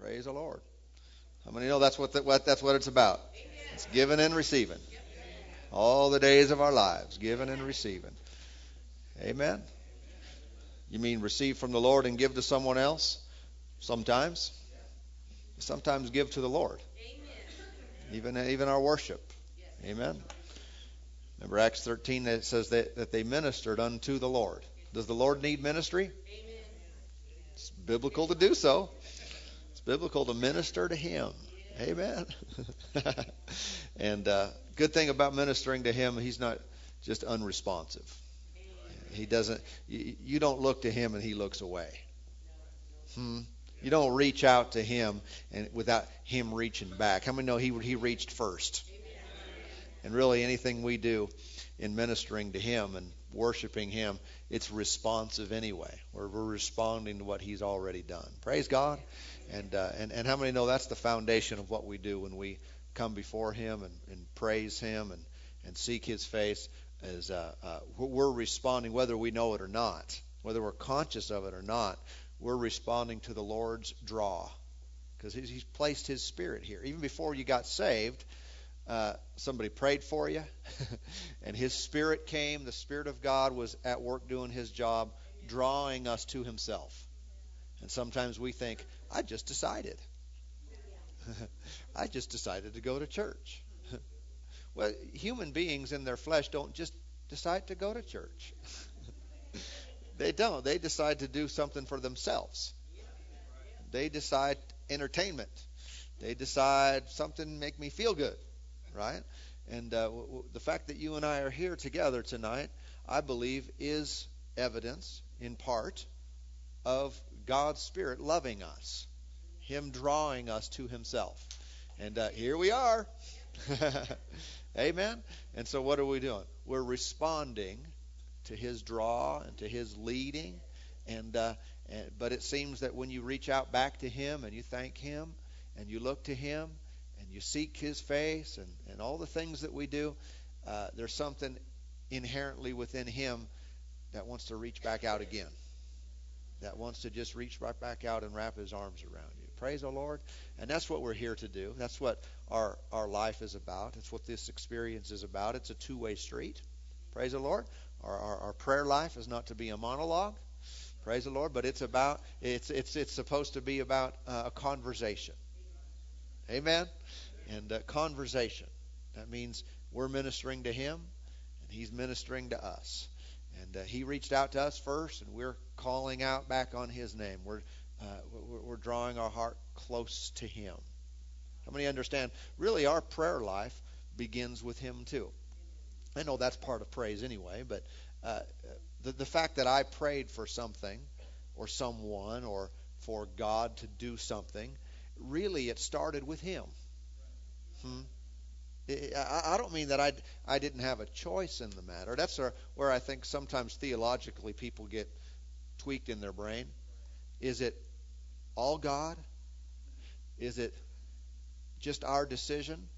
Praise the Lord. How many know that's what, the, what that's what it's about? It's giving and receiving. All the days of our lives, giving and receiving. Amen. You mean receive from the Lord and give to someone else? Sometimes. Sometimes give to the Lord. Amen. Even even our worship. Amen. Remember Acts 13 that says that, that they ministered unto the Lord. Does the Lord need ministry? Amen. It's biblical to do so. Biblical to minister to Him. Amen. and uh, good thing about ministering to Him, He's not just unresponsive. He doesn't. You, you don't look to Him and He looks away. Hmm. You don't reach out to Him and without Him reaching back. How many know He He reached first? And really, anything we do in ministering to Him and worshiping Him, it's responsive anyway. We're, we're responding to what He's already done. Praise God. And, uh, and, and how many know that's the foundation of what we do when we come before Him and, and praise Him and, and seek His face? Is uh, uh, we're responding whether we know it or not, whether we're conscious of it or not. We're responding to the Lord's draw because he's, he's placed His Spirit here. Even before you got saved, uh, somebody prayed for you, and His Spirit came. The Spirit of God was at work doing His job, drawing us to Himself. And sometimes we think, I just decided. I just decided to go to church. well, human beings in their flesh don't just decide to go to church. they don't. They decide to do something for themselves. They decide entertainment. They decide something make me feel good, right? And uh, w- w- the fact that you and I are here together tonight, I believe, is evidence, in part, of God's Spirit loving us, Him drawing us to Himself. And uh, here we are. Amen. And so, what are we doing? We're responding to His draw and to His leading. And, uh, and but it seems that when you reach out back to Him and you thank Him and you look to Him and you seek His face and, and all the things that we do, uh, there's something inherently within Him that wants to reach back out again that wants to just reach right back out and wrap his arms around you. Praise the Lord. And that's what we're here to do. That's what our, our life is about. That's what this experience is about. It's a two way street. Praise the Lord. Our, our, our, prayer life is not to be a monologue. Praise the Lord. But it's about, it's, it's, it's supposed to be about uh, a conversation. Amen. And uh, conversation. That means we're ministering to him and he's ministering to us. And uh, he reached out to us first, and we're calling out back on his name. We're, uh, we're drawing our heart close to him. How many understand? Really, our prayer life begins with him, too. I know that's part of praise anyway, but uh, the, the fact that I prayed for something or someone or for God to do something, really it started with him. Hmm? I don't mean that I, I didn't have a choice in the matter. That's where I think sometimes theologically people get tweaked in their brain. Is it all God? Is it just our decision?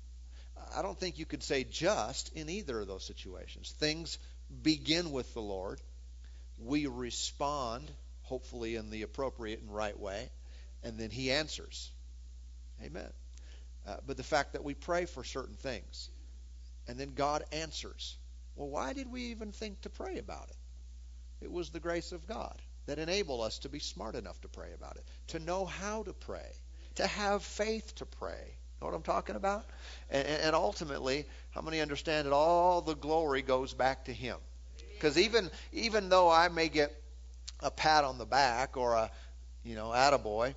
I don't think you could say just in either of those situations. Things begin with the Lord. We respond, hopefully in the appropriate and right way, and then He answers. Amen. Uh, but the fact that we pray for certain things and then God answers. Well, why did we even think to pray about it? It was the grace of God that enable us to be smart enough to pray about it, to know how to pray, to have faith to pray. Know what I'm talking about? And, and ultimately, how many understand that all the glory goes back to Him? Because even even though I may get a pat on the back or a you know attaboy,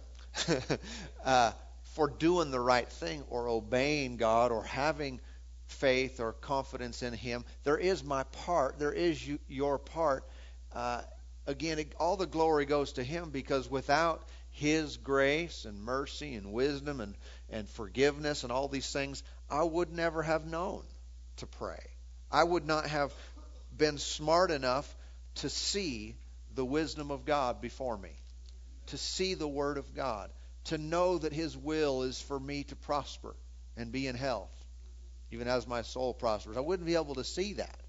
uh, for doing the right thing or obeying God or having faith or confidence in Him. There is my part. There is you, your part. Uh, again, it, all the glory goes to Him because without His grace and mercy and wisdom and, and forgiveness and all these things, I would never have known to pray. I would not have been smart enough to see the wisdom of God before me, to see the Word of God to know that His will is for me to prosper and be in health, even as my soul prospers. I wouldn't be able to see that.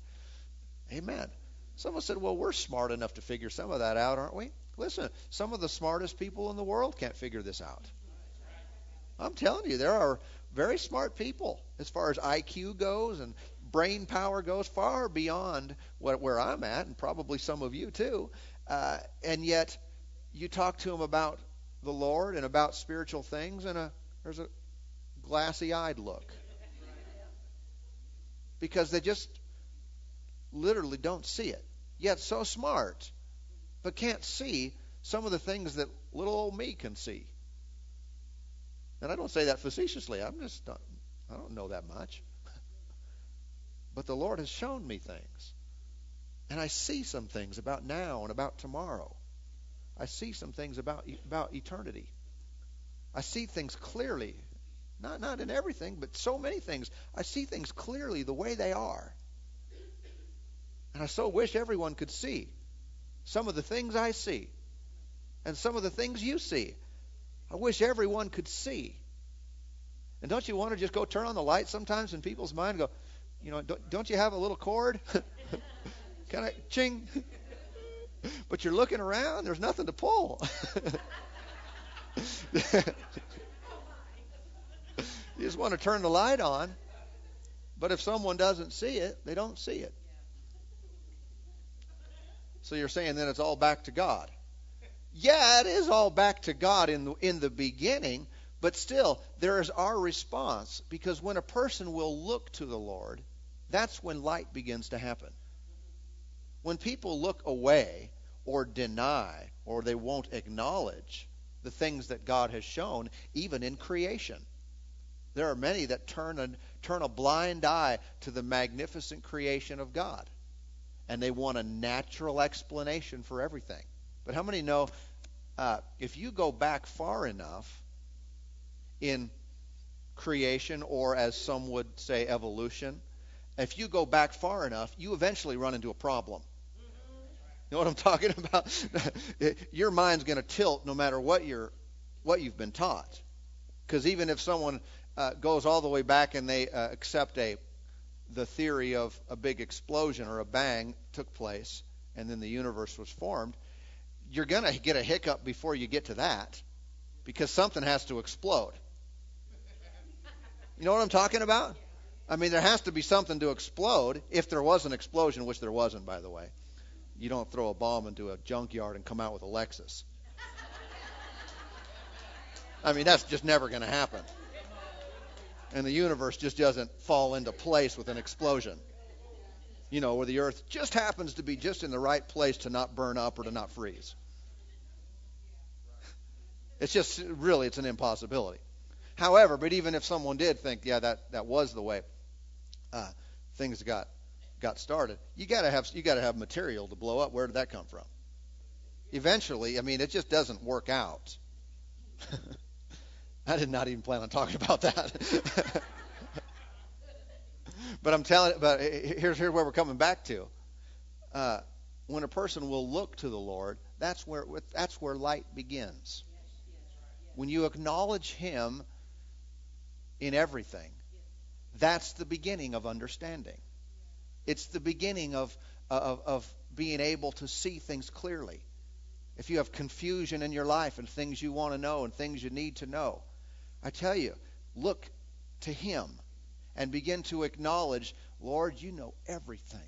Amen. Someone said, well, we're smart enough to figure some of that out, aren't we? Listen, some of the smartest people in the world can't figure this out. I'm telling you, there are very smart people as far as IQ goes and brain power goes far beyond what, where I'm at, and probably some of you too. Uh, and yet, you talk to them about the Lord and about spiritual things, and a, there's a glassy-eyed look because they just literally don't see it. Yet so smart, but can't see some of the things that little old me can see. And I don't say that facetiously. I'm just not, I don't know that much. but the Lord has shown me things. And I see some things about now and about tomorrow. I see some things about about eternity. I see things clearly. Not not in everything, but so many things. I see things clearly the way they are. And I so wish everyone could see some of the things I see and some of the things you see. I wish everyone could see. And don't you want to just go turn on the light sometimes in people's mind and go, you know, don't, don't you have a little cord? kind of ching. but you're looking around, there's nothing to pull. you just want to turn the light on. But if someone doesn't see it, they don't see it. So you're saying then it's all back to God. Yeah, it is all back to God in the, in the beginning, but still there is our response because when a person will look to the Lord, that's when light begins to happen. When people look away or deny or they won't acknowledge the things that God has shown, even in creation. There are many that turn a, turn a blind eye to the magnificent creation of God and they want a natural explanation for everything. But how many know uh, if you go back far enough in creation, or as some would say, evolution, if you go back far enough, you eventually run into a problem. You know what I'm talking about? Your mind's going to tilt no matter what you're, what you've been taught. Because even if someone uh, goes all the way back and they uh, accept a the theory of a big explosion or a bang took place and then the universe was formed, you're going to get a hiccup before you get to that because something has to explode. You know what I'm talking about? I mean, there has to be something to explode if there was an explosion, which there wasn't, by the way. You don't throw a bomb into a junkyard and come out with a Lexus. I mean, that's just never going to happen and the universe just doesn't fall into place with an explosion. You know, where the earth just happens to be just in the right place to not burn up or to not freeze. It's just really it's an impossibility. However, but even if someone did think, yeah, that, that was the way uh, things got got started, you gotta have you gotta have material to blow up. Where did that come from? Eventually, I mean, it just doesn't work out. I did not even plan on talking about that. but I'm telling, but here's here's where we're coming back to. Uh, when a person will look to the Lord, that's where that's where light begins. When you acknowledge Him in everything, that's the beginning of understanding. It's the beginning of, of, of being able to see things clearly. If you have confusion in your life and things you want to know and things you need to know, I tell you, look to Him and begin to acknowledge, Lord, you know everything.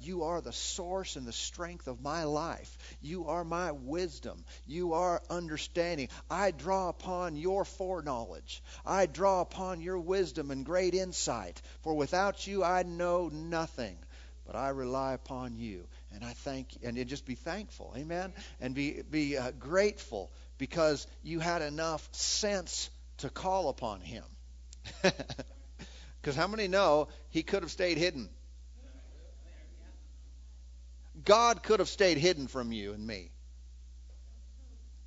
You are the source and the strength of my life. You are my wisdom. You are understanding. I draw upon your foreknowledge. I draw upon your wisdom and great insight. For without you, I know nothing. But I rely upon you. And I thank you. And just be thankful. Amen? And be, be uh, grateful because you had enough sense to call upon him. Because how many know he could have stayed hidden? God could have stayed hidden from you and me.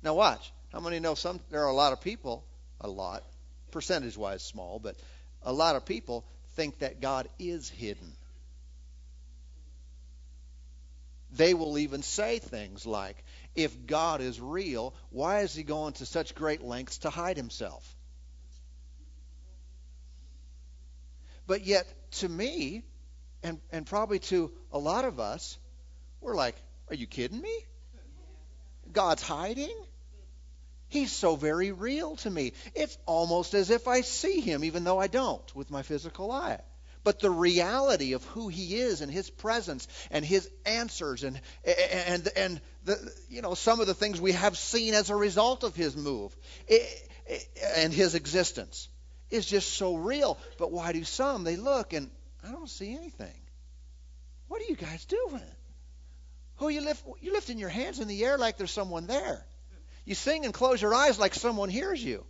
Now watch. How many know some there are a lot of people, a lot, percentage wise small, but a lot of people think that God is hidden. They will even say things like, if God is real, why is he going to such great lengths to hide himself? But yet, to me, and, and probably to a lot of us, we're like, are you kidding me? God's hiding? He's so very real to me. It's almost as if I see him, even though I don't with my physical eye. But the reality of who he is and his presence and his answers and and and the you know some of the things we have seen as a result of his move eh, eh, and his existence is just so real. But why do some? They look and I don't see anything. What are you guys doing? Who you lift? You lifting your hands in the air like there's someone there. You sing and close your eyes like someone hears you.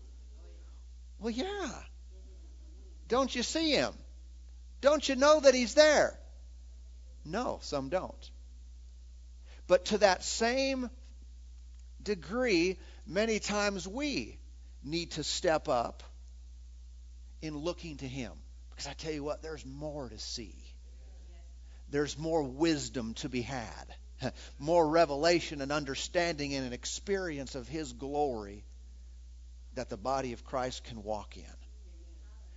Well, yeah. Don't you see him? Don't you know that he's there? No, some don't. But to that same degree, many times we need to step up in looking to him. Because I tell you what, there's more to see. There's more wisdom to be had. more revelation and understanding and an experience of His glory that the body of Christ can walk in.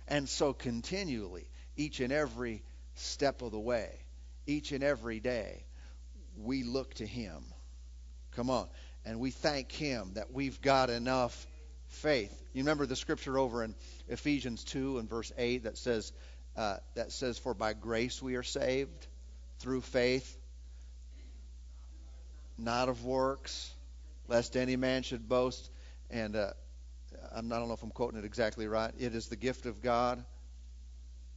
And so continually, each and every step of the way, each and every day, we look to Him. Come on. And we thank Him that we've got enough faith. You remember the scripture over in Ephesians 2 and verse 8 that says, uh, that says, For by grace we are saved through faith not of works, lest any man should boast. And uh, I don't know if I'm quoting it exactly right. It is the gift of God,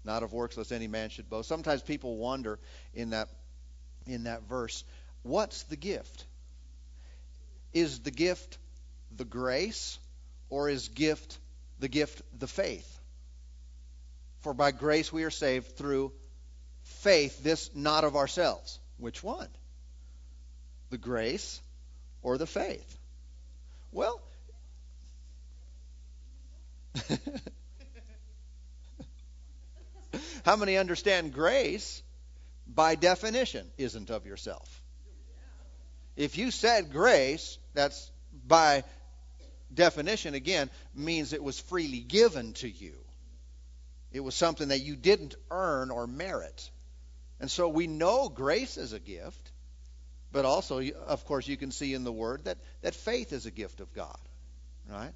not of works, lest any man should boast. Sometimes people wonder in that in that verse, what's the gift? Is the gift the grace, or is gift the gift the faith? For by grace we are saved through faith, this not of ourselves. Which one? the grace or the faith? Well, how many understand grace by definition isn't of yourself? If you said grace, that's by definition again means it was freely given to you. It was something that you didn't earn or merit. And so we know grace is a gift. But also, of course, you can see in the Word that, that faith is a gift of God. Right?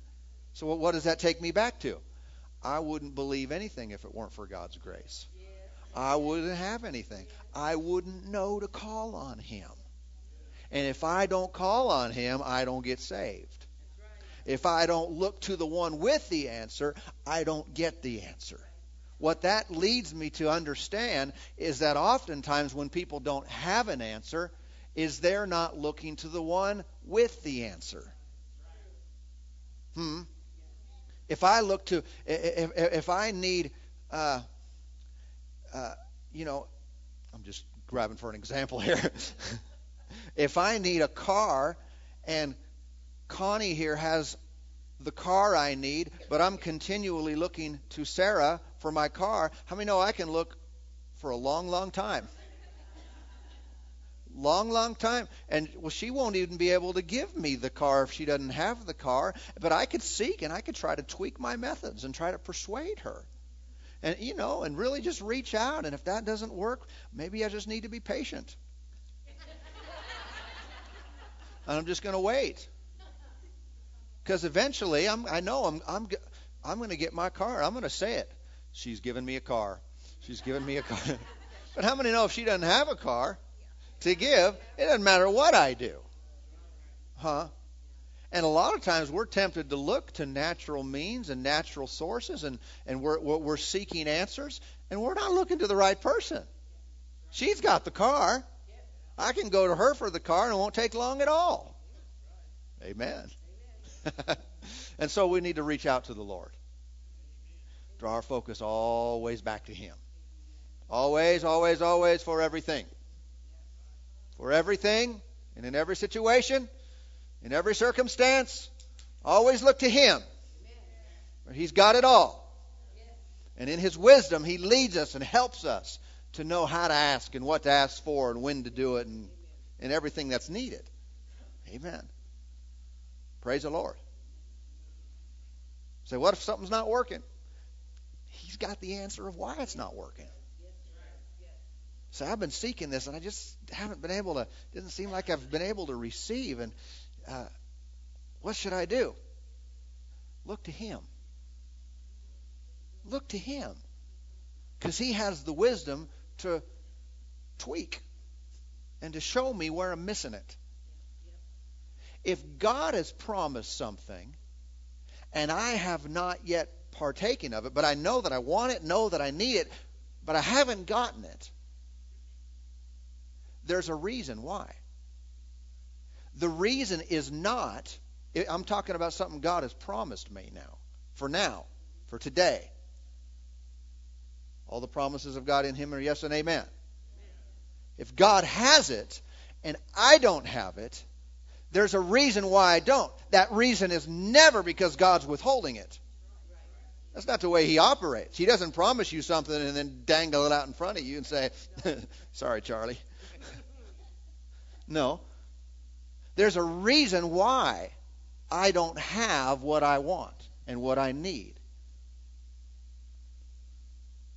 So, what, what does that take me back to? I wouldn't believe anything if it weren't for God's grace. I wouldn't have anything. I wouldn't know to call on Him. And if I don't call on Him, I don't get saved. If I don't look to the one with the answer, I don't get the answer. What that leads me to understand is that oftentimes when people don't have an answer, is they're not looking to the one with the answer. Hmm. If I look to, if, if I need, uh, uh, you know, I'm just grabbing for an example here. if I need a car and Connie here has the car I need, but I'm continually looking to Sarah for my car, how many know I can look for a long, long time? long, long time. And well, she won't even be able to give me the car if she doesn't have the car. But I could seek and I could try to tweak my methods and try to persuade her. And, you know, and really just reach out. And if that doesn't work, maybe I just need to be patient. and I'm just going to wait. Because eventually, I'm, I know I'm, I'm, I'm going to get my car. I'm going to say it. She's given me a car. She's given me a car. but how many know if she doesn't have a car, to give, it doesn't matter what I do. Huh? And a lot of times we're tempted to look to natural means and natural sources, and, and we're, we're seeking answers, and we're not looking to the right person. She's got the car. I can go to her for the car, and it won't take long at all. Amen. and so we need to reach out to the Lord. Draw our focus always back to Him. Always, always, always for everything for everything and in every situation, in every circumstance. Always look to Him. He's got it all. And in His wisdom, He leads us and helps us to know how to ask and what to ask for and when to do it and, and everything that's needed. Amen. Praise the Lord. Say, what if something's not working? He's got the answer of why it's not working. So I've been seeking this, and I just haven't been able to. Doesn't seem like I've been able to receive. And uh, what should I do? Look to Him. Look to Him. Because He has the wisdom to tweak and to show me where I'm missing it. If God has promised something and I have not yet partaken of it, but I know that I want it, know that I need it, but I haven't gotten it, there's a reason why. The reason is not, I'm talking about something God has promised me now, for now, for today. All the promises of God in Him are yes and amen. If God has it and I don't have it, there's a reason why I don't. That reason is never because God's withholding it. That's not the way He operates. He doesn't promise you something and then dangle it out in front of you and say, Sorry, Charlie. no. There's a reason why I don't have what I want and what I need.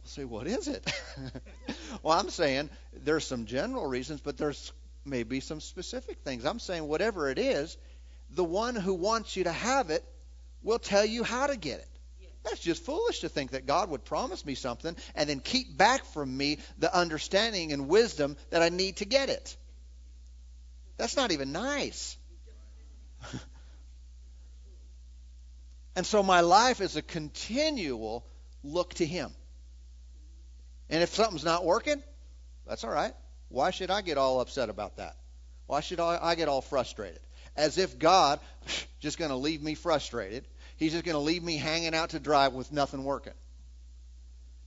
We'll say, What is it? well, I'm saying there's some general reasons, but there's maybe some specific things. I'm saying whatever it is, the one who wants you to have it will tell you how to get it. That's just foolish to think that God would promise me something and then keep back from me the understanding and wisdom that I need to get it. That's not even nice. and so my life is a continual look to Him. And if something's not working, that's all right. Why should I get all upset about that? Why should I, get all frustrated? As if God just going to leave me frustrated. He's just going to leave me hanging out to dry with nothing working.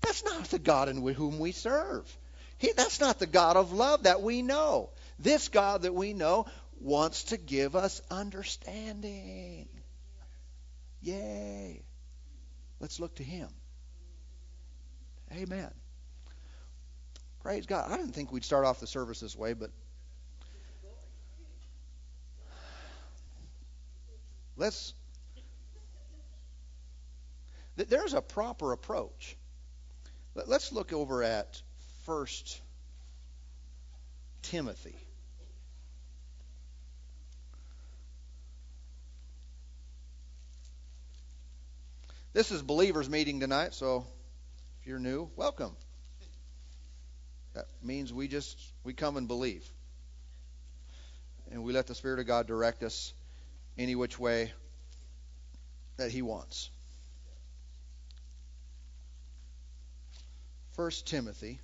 That's not the God in whom we serve. He, that's not the God of love that we know. This God that we know wants to give us understanding. Yay. Let's look to Him. Amen. Praise God. I didn't think we'd start off the service this way, but let's. There's a proper approach. Let's look over at First Timothy. This is believers meeting tonight, so if you're new, welcome. That means we just we come and believe. And we let the Spirit of God direct us any which way that he wants. 1 Timothy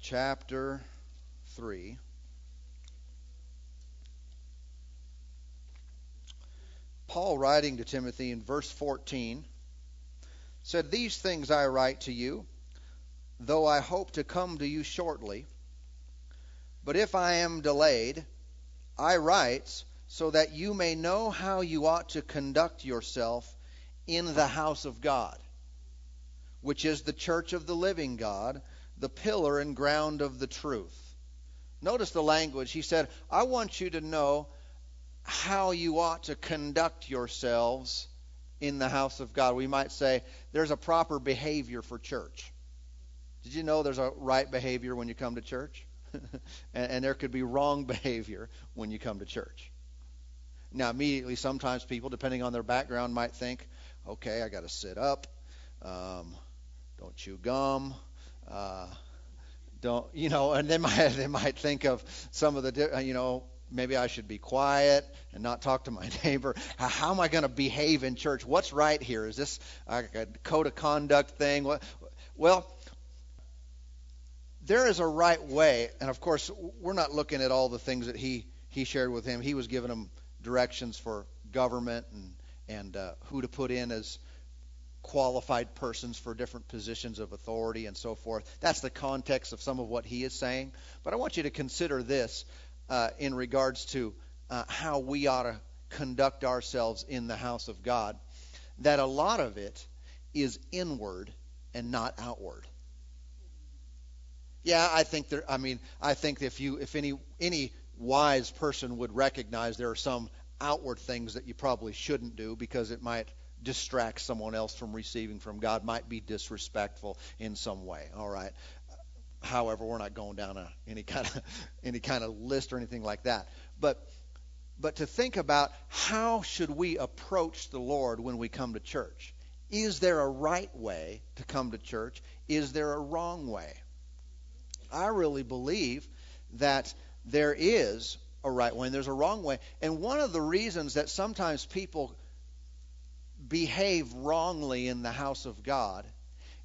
chapter 3 Paul writing to Timothy in verse 14 said, These things I write to you, though I hope to come to you shortly. But if I am delayed, I write so that you may know how you ought to conduct yourself in the house of God, which is the church of the living God, the pillar and ground of the truth. Notice the language. He said, I want you to know how you ought to conduct yourselves in the house of God. We might say there's a proper behavior for church. Did you know there's a right behavior when you come to church? and, and, there could be wrong behavior when you come to church. Now, immediately, sometimes people, depending on their background, might think, okay, I got to sit up, um, don't chew gum, uh, don't, you know, and they might, they might think of some of the, you know, maybe I should be quiet and not talk to my neighbor. How, how am I going to behave in church? What's right here? Is this a, code of conduct thing? What, well, there is a right way, and of course, we're not looking at all the things that he he shared with him. He was giving him directions for government and and uh, who to put in as qualified persons for different positions of authority and so forth. That's the context of some of what he is saying. But I want you to consider this uh, in regards to uh, how we ought to conduct ourselves in the house of God, that a lot of it is inward and not outward. Yeah, I think there. I mean, I think if you, if any any wise person would recognize there are some outward things that you probably shouldn't do because it might distract someone else from receiving from God, might be disrespectful in some way. All right. However, we're not going down a, any kind of any kind of list or anything like that. But but to think about how should we approach the Lord when we come to church. Is there a right way to come to church? Is there a wrong way? I really believe that there is a right way and there's a wrong way. And one of the reasons that sometimes people behave wrongly in the house of God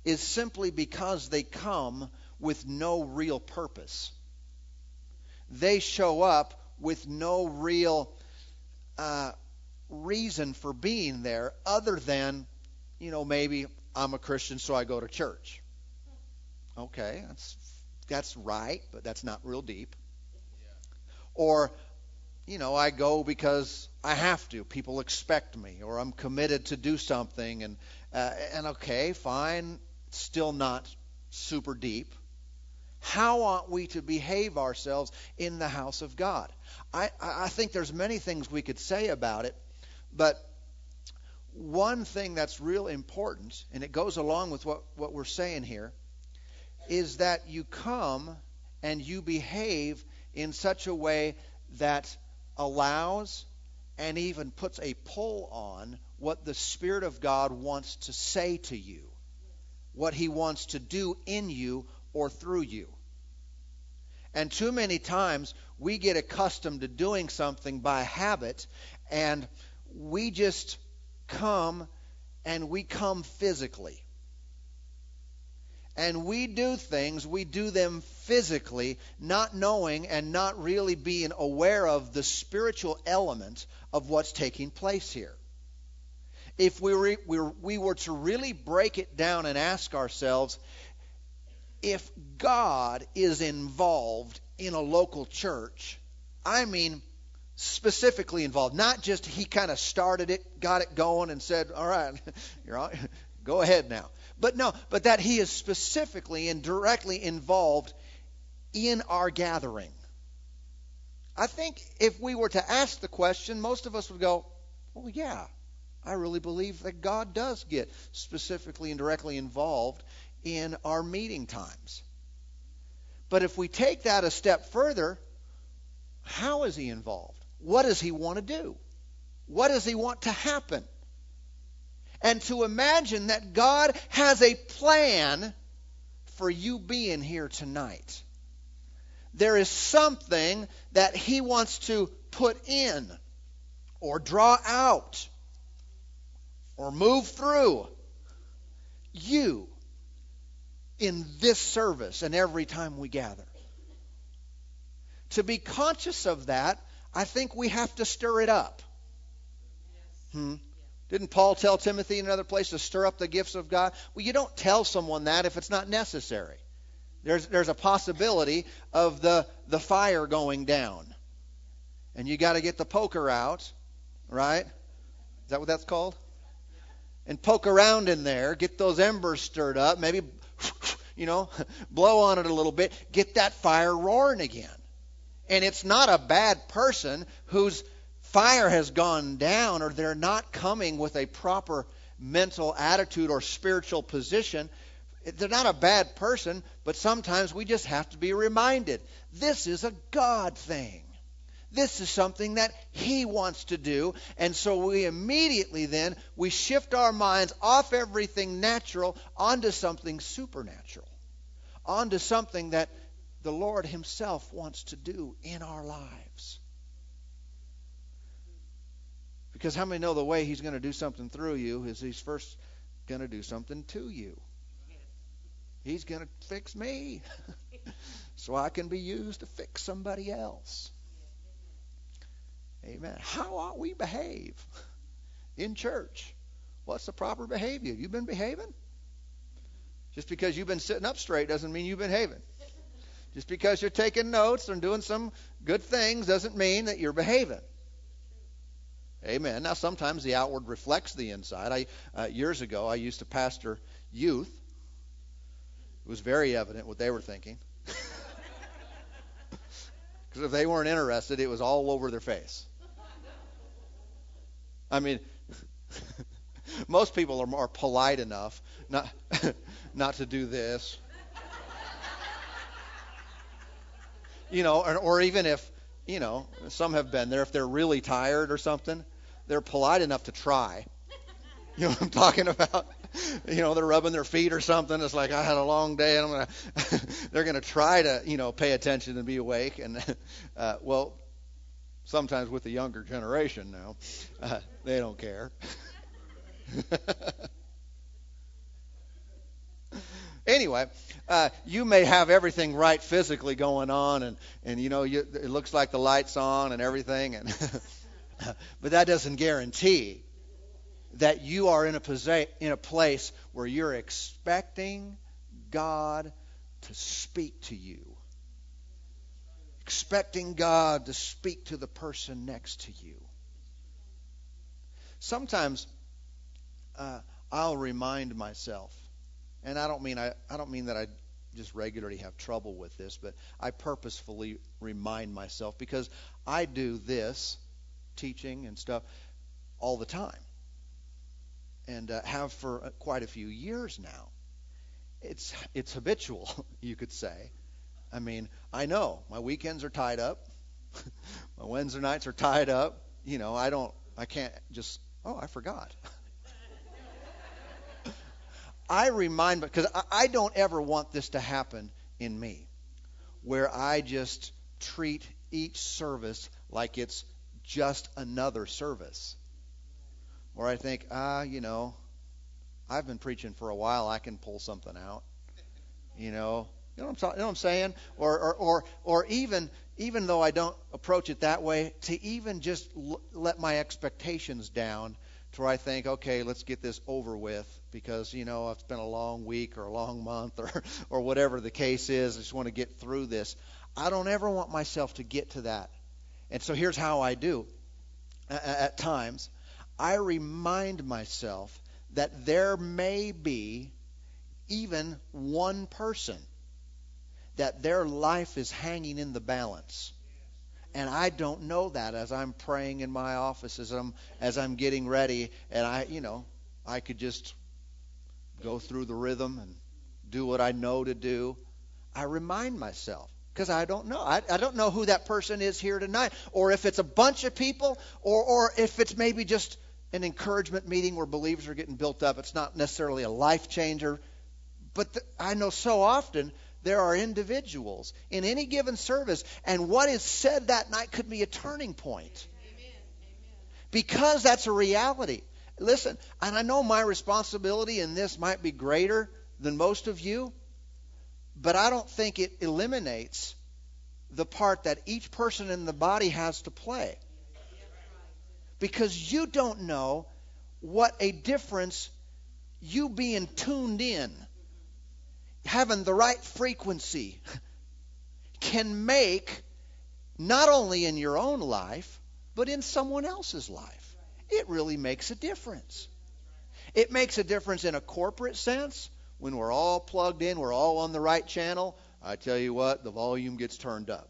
is simply because they come with no real purpose. They show up with no real uh, reason for being there other than, you know, maybe I'm a Christian, so I go to church. Okay, that's that's right, but that's not real deep. Or, you know, I go because I have to. People expect me, or I'm committed to do something, and uh, and okay, fine, still not super deep. How ought we to behave ourselves in the house of God? I, I think there's many things we could say about it, but one thing that's real important, and it goes along with what, what we're saying here, is that you come and you behave in such a way that allows and even puts a pull on what the Spirit of God wants to say to you, what He wants to do in you or through you. And too many times we get accustomed to doing something by habit and we just come and we come physically. And we do things, we do them physically, not knowing and not really being aware of the spiritual element of what's taking place here. If we were, we were to really break it down and ask ourselves, if God is involved in a local church, I mean specifically involved, not just he kind of started it, got it going, and said, "All right, you're on, go ahead now." But no, but that he is specifically and directly involved in our gathering. I think if we were to ask the question, most of us would go, "Well, yeah, I really believe that God does get specifically and directly involved in our meeting times. But if we take that a step further, how is he involved? What does he want to do? What does he want to happen? And to imagine that God has a plan for you being here tonight. There is something that he wants to put in or draw out or move through you in this service and every time we gather. To be conscious of that, I think we have to stir it up. Hmm? Didn't Paul tell Timothy in another place to stir up the gifts of God? Well, you don't tell someone that if it's not necessary. There's, there's a possibility of the, the fire going down. And you got to get the poker out, right? Is that what that's called? And poke around in there, get those embers stirred up, maybe you know, blow on it a little bit, get that fire roaring again. And it's not a bad person whose fire has gone down or they're not coming with a proper mental attitude or spiritual position. They're not a bad person, but sometimes we just have to be reminded this is a God thing. This is something that he wants to do. And so we immediately then we shift our minds off everything natural onto something supernatural. Onto something that the Lord himself wants to do in our lives. Because how many know the way he's going to do something through you is he's first going to do something to you. He's going to fix me so I can be used to fix somebody else. Amen. How ought we behave in church? What's the proper behavior? You've been behaving? Just because you've been sitting up straight doesn't mean you've been behaving. Just because you're taking notes and doing some good things doesn't mean that you're behaving. Amen. Now, sometimes the outward reflects the inside. I uh, years ago I used to pastor youth. It was very evident what they were thinking. Because if they weren't interested, it was all over their face. I mean, most people are polite enough not not to do this. You know, or, or even if you know, some have been there if they're really tired or something. They're polite enough to try. You know what I'm talking about? You know, they're rubbing their feet or something. It's like I had a long day, and I'm gonna. they're gonna try to, you know, pay attention and be awake. And uh, well, sometimes with the younger generation now, uh, they don't care. anyway, uh, you may have everything right physically going on, and and you know you, it looks like the lights on and everything, and but that doesn't guarantee that you are in a posi- in a place where you're expecting God to speak to you, expecting God to speak to the person next to you. Sometimes uh, I'll remind myself and I don't mean I, I don't mean that I just regularly have trouble with this, but I purposefully remind myself because I do this teaching and stuff all the time, and uh, have for uh, quite a few years now. It's it's habitual, you could say. I mean, I know my weekends are tied up, my Wednesday nights are tied up. You know, I don't, I can't just. Oh, I forgot. I remind, because I don't ever want this to happen in me, where I just treat each service like it's just another service. Or I think, ah, you know, I've been preaching for a while, I can pull something out. You know, you know what I'm, you know what I'm saying? Or, or, or, or even, even though I don't approach it that way, to even just l- let my expectations down to where I think, okay, let's get this over with because you know it's been a long week or a long month or or whatever the case is. I just want to get through this. I don't ever want myself to get to that. And so here's how I do. At times, I remind myself that there may be even one person that their life is hanging in the balance and I don't know that as I'm praying in my office as I'm um, as I'm getting ready and I you know I could just go through the rhythm and do what I know to do I remind myself because I don't know I, I don't know who that person is here tonight or if it's a bunch of people or or if it's maybe just an encouragement meeting where believers are getting built up it's not necessarily a life changer but I know so often there are individuals in any given service, and what is said that night could be a turning point. Because that's a reality. Listen, and I know my responsibility in this might be greater than most of you, but I don't think it eliminates the part that each person in the body has to play. Because you don't know what a difference you being tuned in having the right frequency can make not only in your own life, but in someone else's life. It really makes a difference. It makes a difference in a corporate sense when we're all plugged in, we're all on the right channel. I tell you what, the volume gets turned up.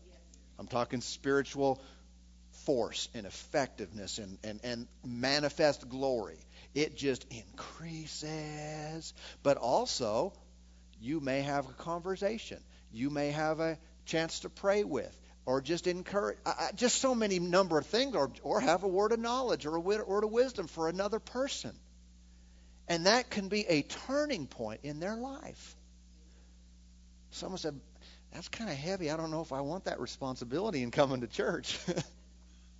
I'm talking spiritual force and effectiveness and, and, and manifest glory. It just increases. But also, you may have a conversation. You may have a chance to pray with or just encourage just so many number of things or, or have a word of knowledge or a word of wisdom for another person and that can be a turning point in their life someone said that's kind of heavy i don't know if i want that responsibility in coming to church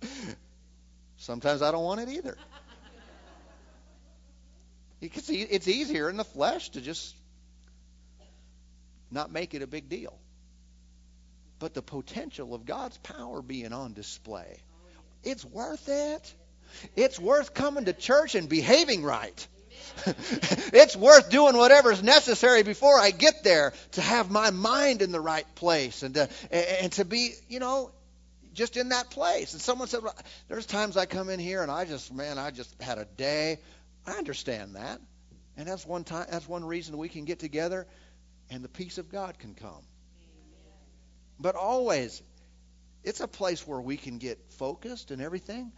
sometimes i don't want it either You can see it's easier in the flesh to just not make it a big deal. But the potential of God's power being on display, it's worth it. It's worth coming to church and behaving right. it's worth doing whatever's necessary before I get there to have my mind in the right place and to, and to be, you know, just in that place. And someone said, well, "There's times I come in here and I just, man, I just had a day." I understand that, and that's one time. That's one reason we can get together and the peace of God can come. But always, it's a place where we can get focused and everything,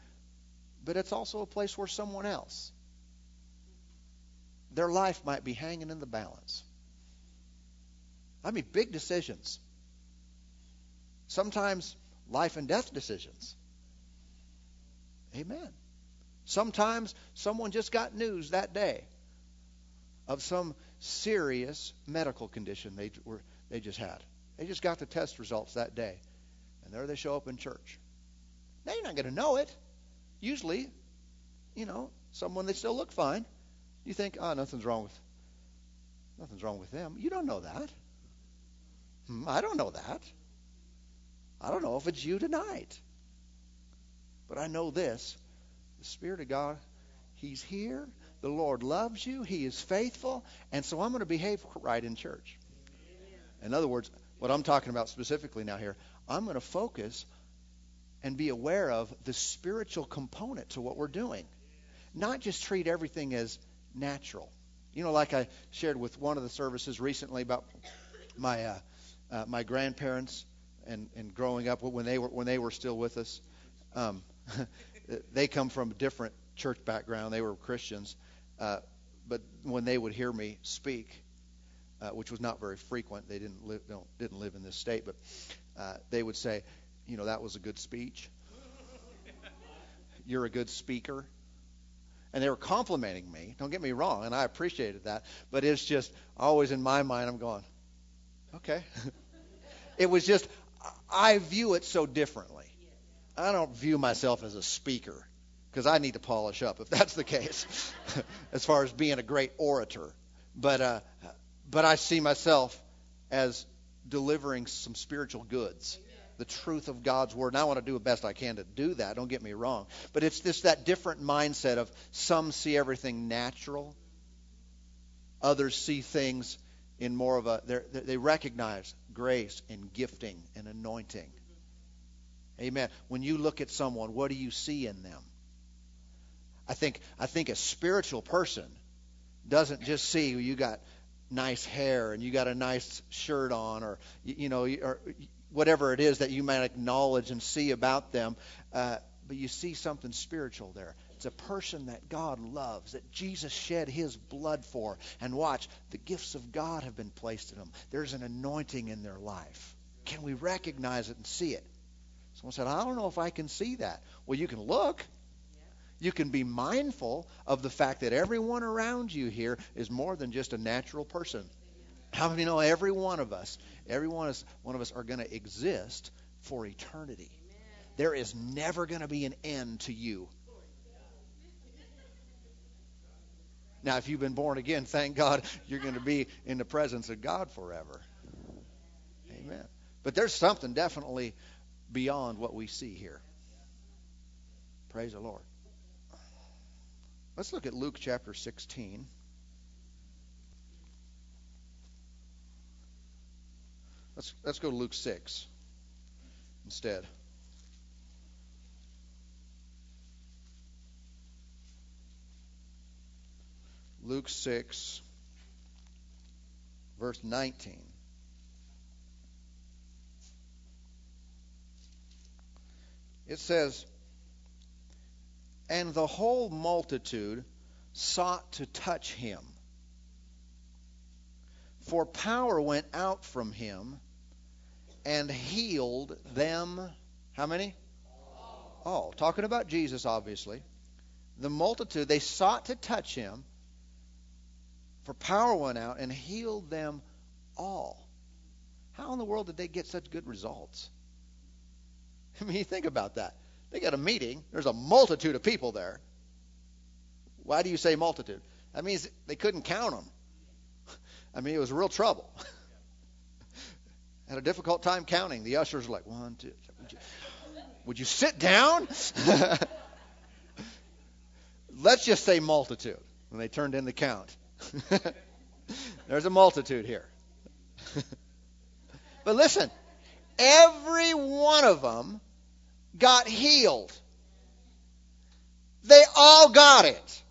but it's also a place where someone else, their life might be hanging in the balance. I mean, big decisions. Sometimes life and death decisions. Amen. Sometimes someone just got news that day of some serious medical condition they were they just had. They just got the test results that day. And there they show up in church. Now you're not going to know it. Usually, you know, someone they still look fine. You think, oh, nothing's wrong with nothing's wrong with them. You don't know that. Hmm, I don't know that. I don't know if it's you tonight. But I know this. The Spirit of God, He's here. The Lord loves you. He is faithful. And so I'm going to behave right in church. In other words, what I'm talking about specifically now here, I'm going to focus and be aware of the spiritual component to what we're doing. Not just treat everything as natural. You know, like I shared with one of the services recently about my uh, uh, my grandparents and, and growing up when they were when they were still with us. Um, they come from a different church background. They were Christians, uh, but when they would hear me speak, uh, which was not very frequent, they didn't live don't, didn't live in this state, but uh, they would say, you know, that was a good speech. You're a good speaker. And they were complimenting me. Don't get me wrong, and I appreciated that. But it's just always in my mind, I'm going, okay. it was just, I view it so differently. I don't view myself as a speaker because I need to polish up if that's the case, as far as being a great orator. But uh, but I see myself as delivering some spiritual goods the truth of God's word. And I want to do the best I can to do that. Don't get me wrong. But it's just that different mindset of some see everything natural, others see things in more of a they recognize grace and gifting and anointing. Amen. When you look at someone, what do you see in them? I think I think a spiritual person doesn't just see you got nice hair and you got a nice shirt on or you know or whatever it is that you might acknowledge and see about them, uh, but you see something spiritual there. It's a person that God loves, that Jesus shed his blood for. And watch, the gifts of God have been placed in them. There's an anointing in their life. Can we recognize it and see it? Someone said, I don't know if I can see that. Well, you can look. You can be mindful of the fact that everyone around you here is more than just a natural person. How many know every one of us, every one of us, one of us are going to exist for eternity? There is never going to be an end to you. Now, if you've been born again, thank God you're going to be in the presence of God forever. Amen. But there's something definitely beyond what we see here. Praise the Lord. Let's look at Luke chapter 16. Let's, let's go to Luke 6 instead. Luke 6, verse 19. It says, And the whole multitude sought to touch him. For power went out from him and healed them. How many? All. Talking about Jesus, obviously. The multitude, they sought to touch him, for power went out and healed them all. How in the world did they get such good results? I mean, you think about that. They got a meeting, there's a multitude of people there. Why do you say multitude? That means they couldn't count them. I mean, it was real trouble. had a difficult time counting. The ushers were like, one, two, would you, would you sit down? Let's just say multitude when they turned in the count. There's a multitude here. but listen, every one of them got healed. They all got it.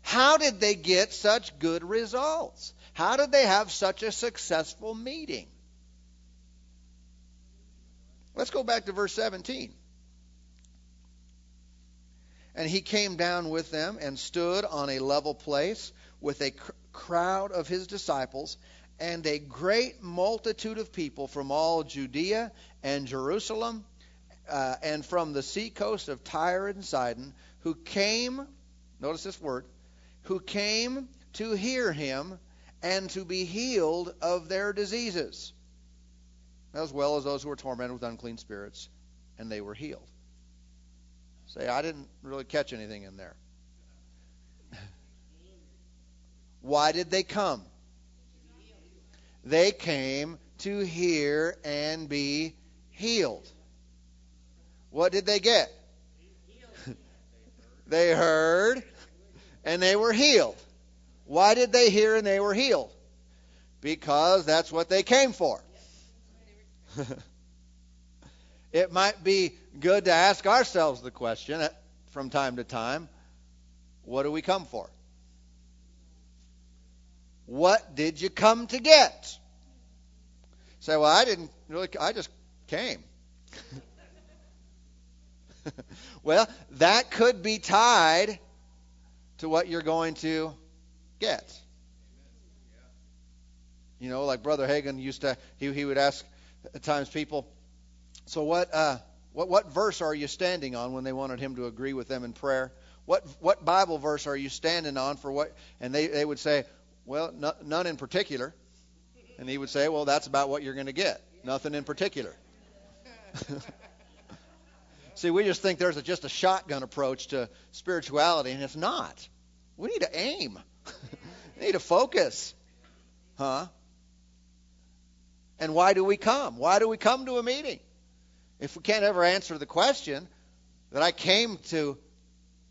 How did they get such good results? How did they have such a successful meeting? Let's go back to verse 17. And he came down with them and stood on a level place with a cr- crowd of his disciples and a great multitude of people from all Judea and Jerusalem uh, and from the seacoast of Tyre and Sidon, who came, notice this word, who came to hear him and to be healed of their diseases, as well as those who were tormented with unclean spirits, and they were healed. Say, I didn't really catch anything in there. Why did they come? They came to hear and be healed. What did they get? they heard and they were healed. Why did they hear and they were healed? Because that's what they came for. it might be good to ask ourselves the question from time to time what do we come for? What did you come to get? Say, well, I didn't really, I just came. well, that could be tied to what you're going to You know, like Brother Hagin used to, he, he would ask at times people, so what, uh, what, what verse are you standing on when they wanted him to agree with them in prayer? What, what Bible verse are you standing on for what? And they, they would say, well, no, none in particular. And he would say, well, that's about what you're going to get. Nothing in particular. See, we just think there's a, just a shotgun approach to spirituality, and it's not. We need to aim. need to focus. Huh? And why do we come? Why do we come to a meeting? If we can't ever answer the question that I came to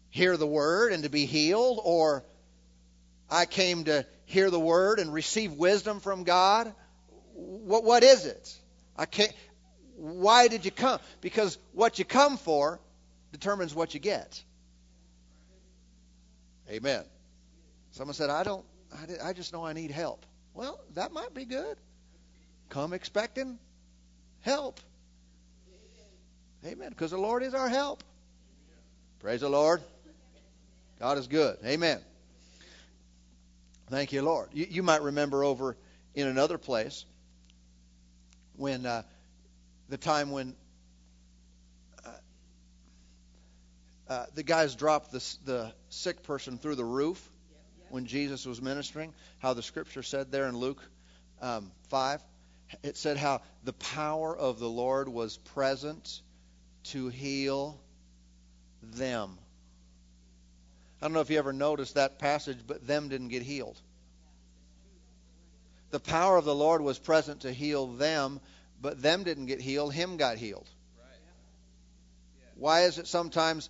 hear the word and to be healed, or I came to hear the word and receive wisdom from God, what, what is it? I can't, why did you come? Because what you come for determines what you get. Amen. Someone said, I don't, I just know I need help. Well, that might be good. Come expecting help. Amen. Because the Lord is our help. Praise the Lord. God is good. Amen. Thank you, Lord. You, you might remember over in another place when uh, the time when uh, uh, the guys dropped the, the sick person through the roof when Jesus was ministering, how the scripture said there in Luke um, 5, it said how the power of the Lord was present to heal them. I don't know if you ever noticed that passage, but them didn't get healed. The power of the Lord was present to heal them, but them didn't get healed, him got healed. Why is it sometimes,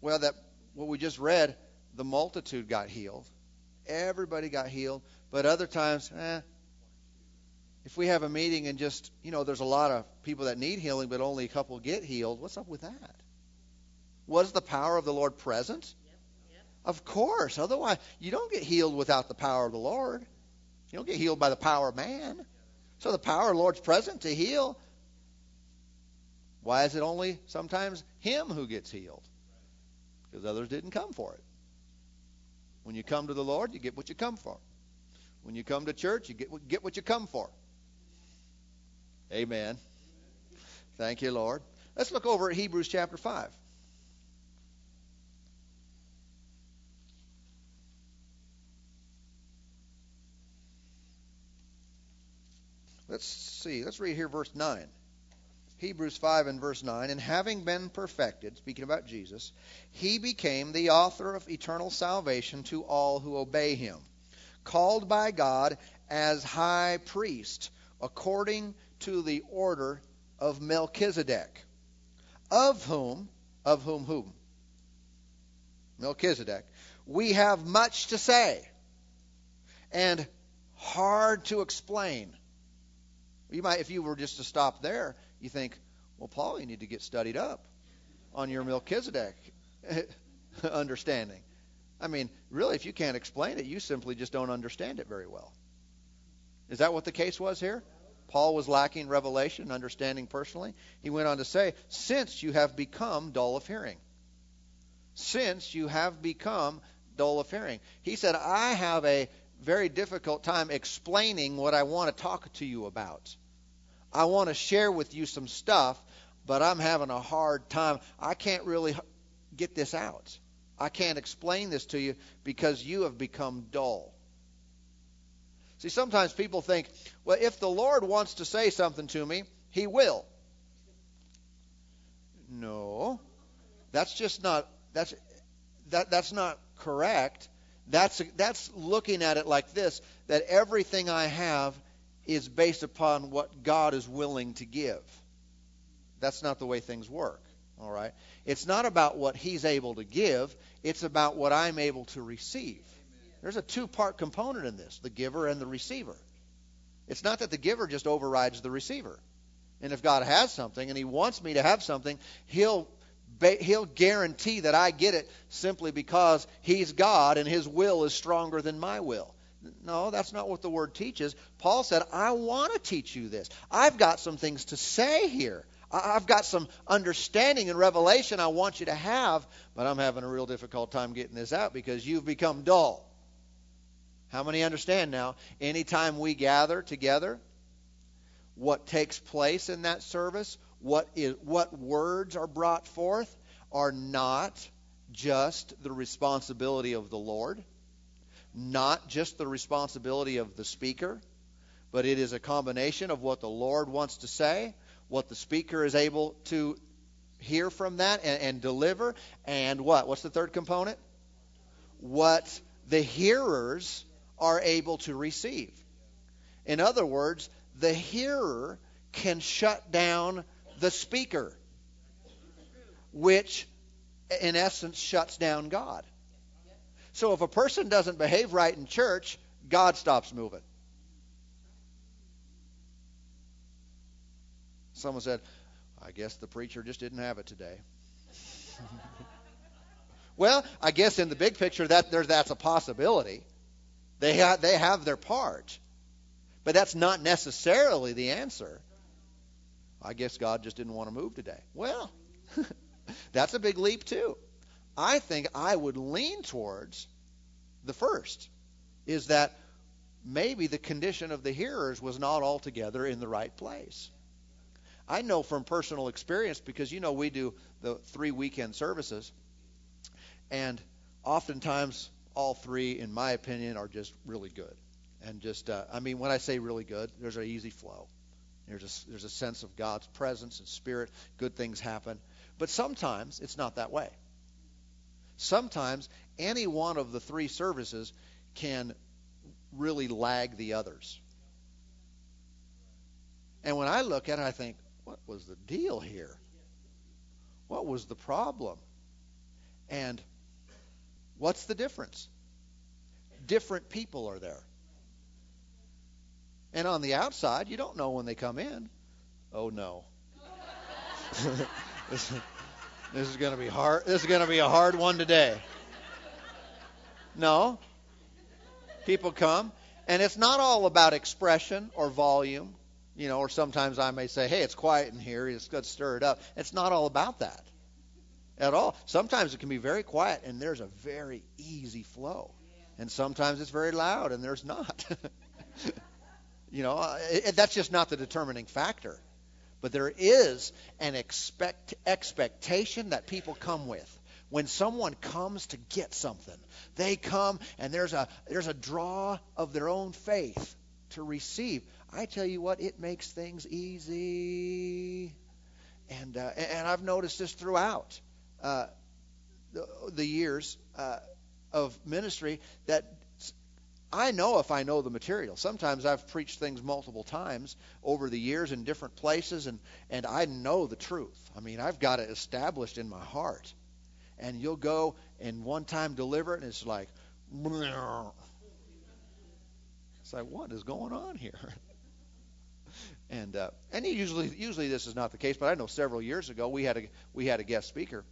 well, that what we just read, the multitude got healed, everybody got healed, but other times, eh, if we have a meeting and just, you know, there's a lot of people that need healing, but only a couple get healed, what's up with that? Was the power of the Lord present? Yep, yep. Of course. Otherwise, you don't get healed without the power of the Lord. You don't get healed by the power of man. So the power of the Lord's present to heal. Why is it only sometimes him who gets healed? Because others didn't come for it. When you come to the Lord, you get what you come for. When you come to church, you get, get what you come for. Amen. Thank you, Lord. Let's look over at Hebrews chapter 5. Let's see. Let's read here verse 9. Hebrews 5 and verse 9. And having been perfected, speaking about Jesus, he became the author of eternal salvation to all who obey him, called by God as high priest, according to the order of Melchizedek, of whom, of whom, whom? Melchizedek. We have much to say and hard to explain you might, if you were just to stop there, you think, well, Paul, you need to get studied up on your Melchizedek understanding. I mean, really, if you can't explain it, you simply just don't understand it very well. Is that what the case was here? Paul was lacking revelation, and understanding personally. He went on to say, Since you have become dull of hearing. Since you have become dull of hearing. He said, I have a very difficult time explaining what I want to talk to you about. I want to share with you some stuff. but I'm having a hard time. I can't really get this out. I can't explain this to you because you have become dull. See, sometimes people think, well, if the Lord wants to say something to me, He will. No, that's just not that's that that's not correct. That's that's looking at it like this: that everything I have is based upon what God is willing to give. That's not the way things work. All right. It's not about what He's able to give. It's about what I'm able to receive. There's a two-part component in this: the giver and the receiver. It's not that the giver just overrides the receiver. And if God has something and He wants me to have something, He'll He'll guarantee that I get it simply because He's God and His will is stronger than my will. No, that's not what the Word teaches. Paul said, I want to teach you this. I've got some things to say here. I've got some understanding and revelation I want you to have, but I'm having a real difficult time getting this out because you've become dull. How many understand now? Anytime we gather together, what takes place in that service, what is what words are brought forth are not just the responsibility of the Lord, not just the responsibility of the speaker, but it is a combination of what the Lord wants to say, what the speaker is able to hear from that and, and deliver, and what? What's the third component? What the hearers are able to receive. In other words, the hearer can shut down the speaker, which in essence shuts down God. So if a person doesn't behave right in church, God stops moving. Someone said, I guess the preacher just didn't have it today. well, I guess in the big picture that that's a possibility. They they have their part. But that's not necessarily the answer. I guess God just didn't want to move today. Well, that's a big leap, too. I think I would lean towards the first, is that maybe the condition of the hearers was not altogether in the right place. I know from personal experience because you know we do the three weekend services, and oftentimes all three, in my opinion, are just really good. And just, uh, I mean, when I say really good, there's an easy flow. There's a, there's a sense of God's presence and spirit. Good things happen. But sometimes it's not that way. Sometimes any one of the three services can really lag the others. And when I look at it, I think, what was the deal here? What was the problem? And what's the difference? Different people are there. And on the outside, you don't know when they come in. Oh no. this, is going to be hard. This is going to be a hard one today. No. People come, and it's not all about expression or volume, you know, or sometimes I may say, "Hey, it's quiet in here. It's to stir it up." It's not all about that at all. Sometimes it can be very quiet, and there's a very easy flow, and sometimes it's very loud, and there's not. You know, it, that's just not the determining factor. But there is an expect, expectation that people come with. When someone comes to get something, they come and there's a there's a draw of their own faith to receive. I tell you what, it makes things easy. And uh, and I've noticed this throughout uh, the, the years uh, of ministry that I know if I know the material. Sometimes I've preached things multiple times over the years in different places, and, and I know the truth. I mean, I've got it established in my heart. And you'll go and one time deliver it, and it's like, it's like, what is going on here? and uh, and usually usually this is not the case, but I know several years ago we had a we had a guest speaker,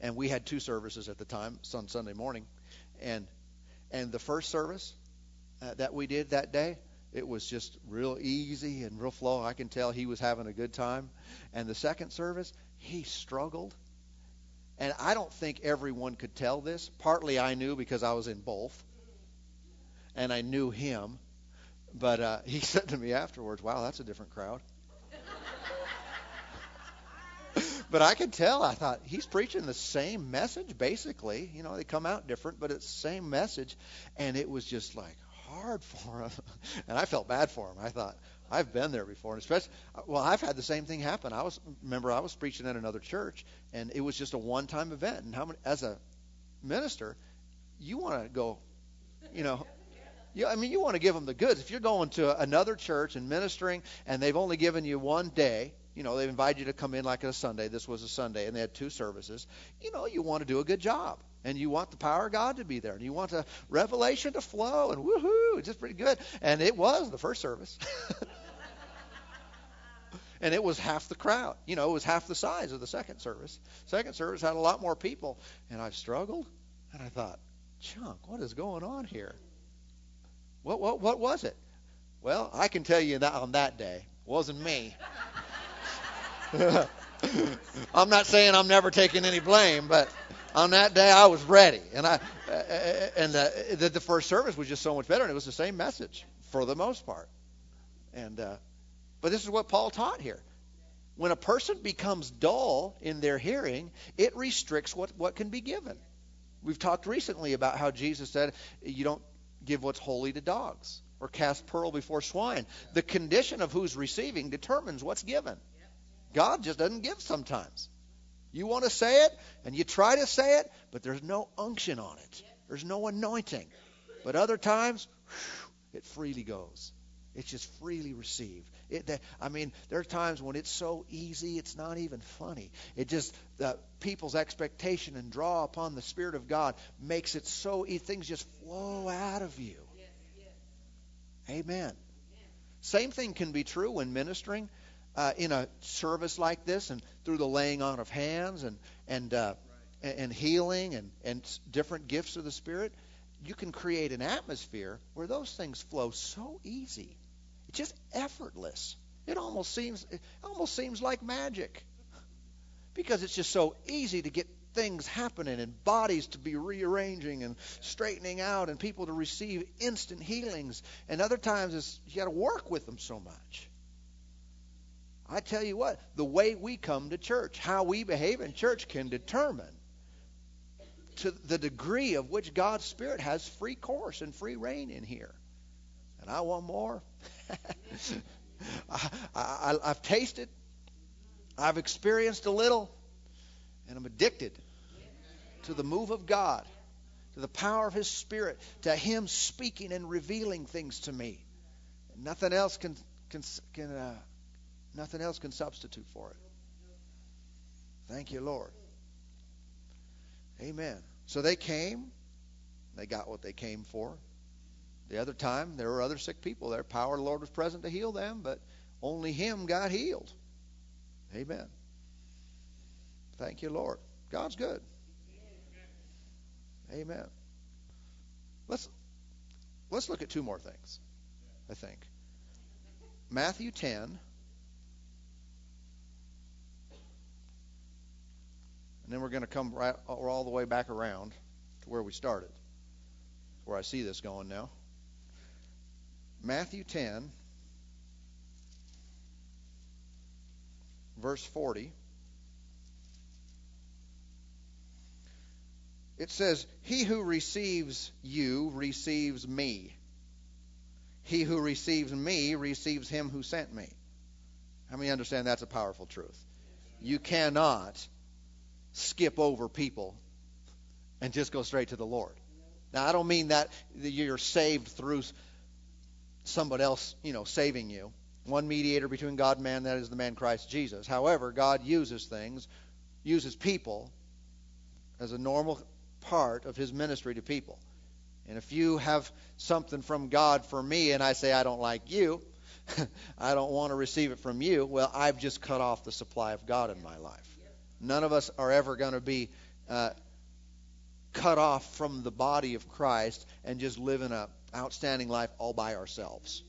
and we had two services at the time, on Sunday morning, and and the first service uh, that we did that day, it was just real easy and real flow. I can tell he was having a good time. And the second service, he struggled. And I don't think everyone could tell this. Partly I knew because I was in both. And I knew him. But uh, he said to me afterwards, wow, that's a different crowd. But I could tell. I thought he's preaching the same message, basically. You know, they come out different, but it's the same message, and it was just like hard for him, and I felt bad for him. I thought I've been there before, and especially well, I've had the same thing happen. I was remember I was preaching at another church, and it was just a one-time event. And how many, as a minister, you want to go, you know, you, I mean, you want to give them the goods. If you're going to another church and ministering, and they've only given you one day, you know, they've invited you to come in like on a Sunday. This was a Sunday, and they had two services. You know, you want to do a good job, and you want the power of God to be there, and you want the revelation to flow, and woohoo, it's just pretty good. And it was the first service. and it was half the crowd. You know, it was half the size of the second service. Second service had a lot more people, and I struggled, and I thought, Chunk, what is going on here? What what what was it? Well, I can tell you that on that day wasn't me. I'm not saying I'm never taking any blame, but on that day I was ready, and I uh, and the, the the first service was just so much better, and it was the same message for the most part. And uh, but this is what Paul taught here. When a person becomes dull in their hearing, it restricts what what can be given. We've talked recently about how Jesus said you don't give what's holy to dogs or cast pearl before swine. The condition of who's receiving determines what's given. God just doesn't give sometimes. You want to say it, and you try to say it, but there's no unction on it. There's no anointing. But other times, it freely goes. It's just freely received. It, I mean, there are times when it's so easy, it's not even funny. It just the people's expectation and draw upon the Spirit of God makes it so easy. Things just flow out of you. Yes, yes. Amen. Same thing can be true when ministering uh, in a service like this, and through the laying on of hands and and uh, and healing and and different gifts of the Spirit. You can create an atmosphere where those things flow so easy it's just effortless. It almost seems it almost seems like magic. Because it's just so easy to get things happening and bodies to be rearranging and straightening out and people to receive instant healings. And other times it's you got to work with them so much. I tell you what, the way we come to church, how we behave in church can determine to the degree of which God's Spirit has free course and free rein in here. And I want more. I, I, I've tasted, I've experienced a little, and I'm addicted to the move of God, to the power of His Spirit, to Him speaking and revealing things to me. Nothing else can can, can uh, nothing else can substitute for it. Thank you, Lord. Amen. So they came, they got what they came for. The other time, there were other sick people there. Power of the Lord was present to heal them, but only him got healed. Amen. Thank you, Lord. God's good. Amen. Let's let's look at two more things. I think Matthew 10. And then we're going to come right all the way back around to where we started, where I see this going now. Matthew 10, verse 40. It says, He who receives you receives me. He who receives me receives him who sent me. How many understand that's a powerful truth? You cannot skip over people and just go straight to the Lord. Now, I don't mean that you're saved through somebody else, you know, saving you. One mediator between God and man, that is the man Christ Jesus. However, God uses things, uses people as a normal part of his ministry to people. And if you have something from God for me and I say I don't like you, I don't want to receive it from you, well, I've just cut off the supply of God in my life. None of us are ever going to be uh, cut off from the body of Christ and just live in a outstanding life all by ourselves.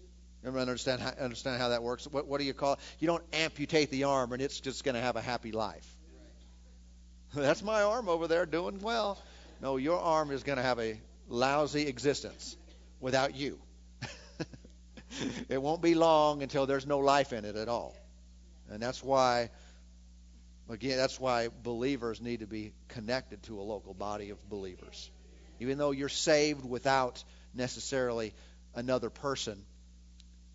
Everyone understand how, understand how that works? What, what do you call it? You don't amputate the arm and it's just going to have a happy life. That's my arm over there doing well. No, your arm is going to have a lousy existence without you. it won't be long until there's no life in it at all. And that's why Again, that's why believers need to be connected to a local body of believers. Even though you're saved without necessarily another person,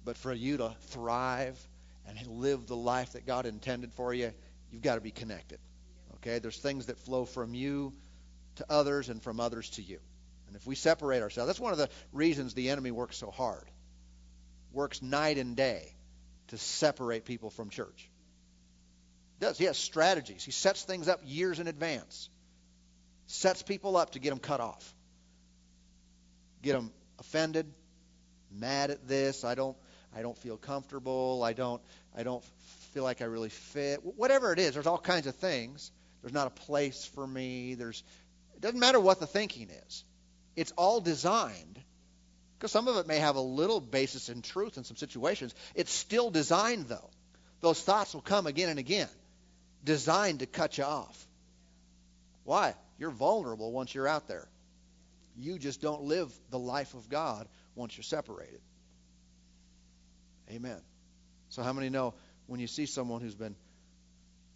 but for you to thrive and live the life that God intended for you, you've got to be connected. Okay? There's things that flow from you to others and from others to you. And if we separate ourselves, that's one of the reasons the enemy works so hard. Works night and day to separate people from church. He does. He has strategies. He sets things up years in advance. Sets people up to get them cut off. Get them offended, mad at this. I don't I don't feel comfortable. I don't I don't feel like I really fit. Whatever it is, there's all kinds of things. There's not a place for me. There's it doesn't matter what the thinking is. It's all designed because some of it may have a little basis in truth in some situations. It's still designed though. Those thoughts will come again and again, designed to cut you off. Why? You're vulnerable once you're out there. You just don't live the life of God once you're separated. Amen. So, how many know when you see someone who's been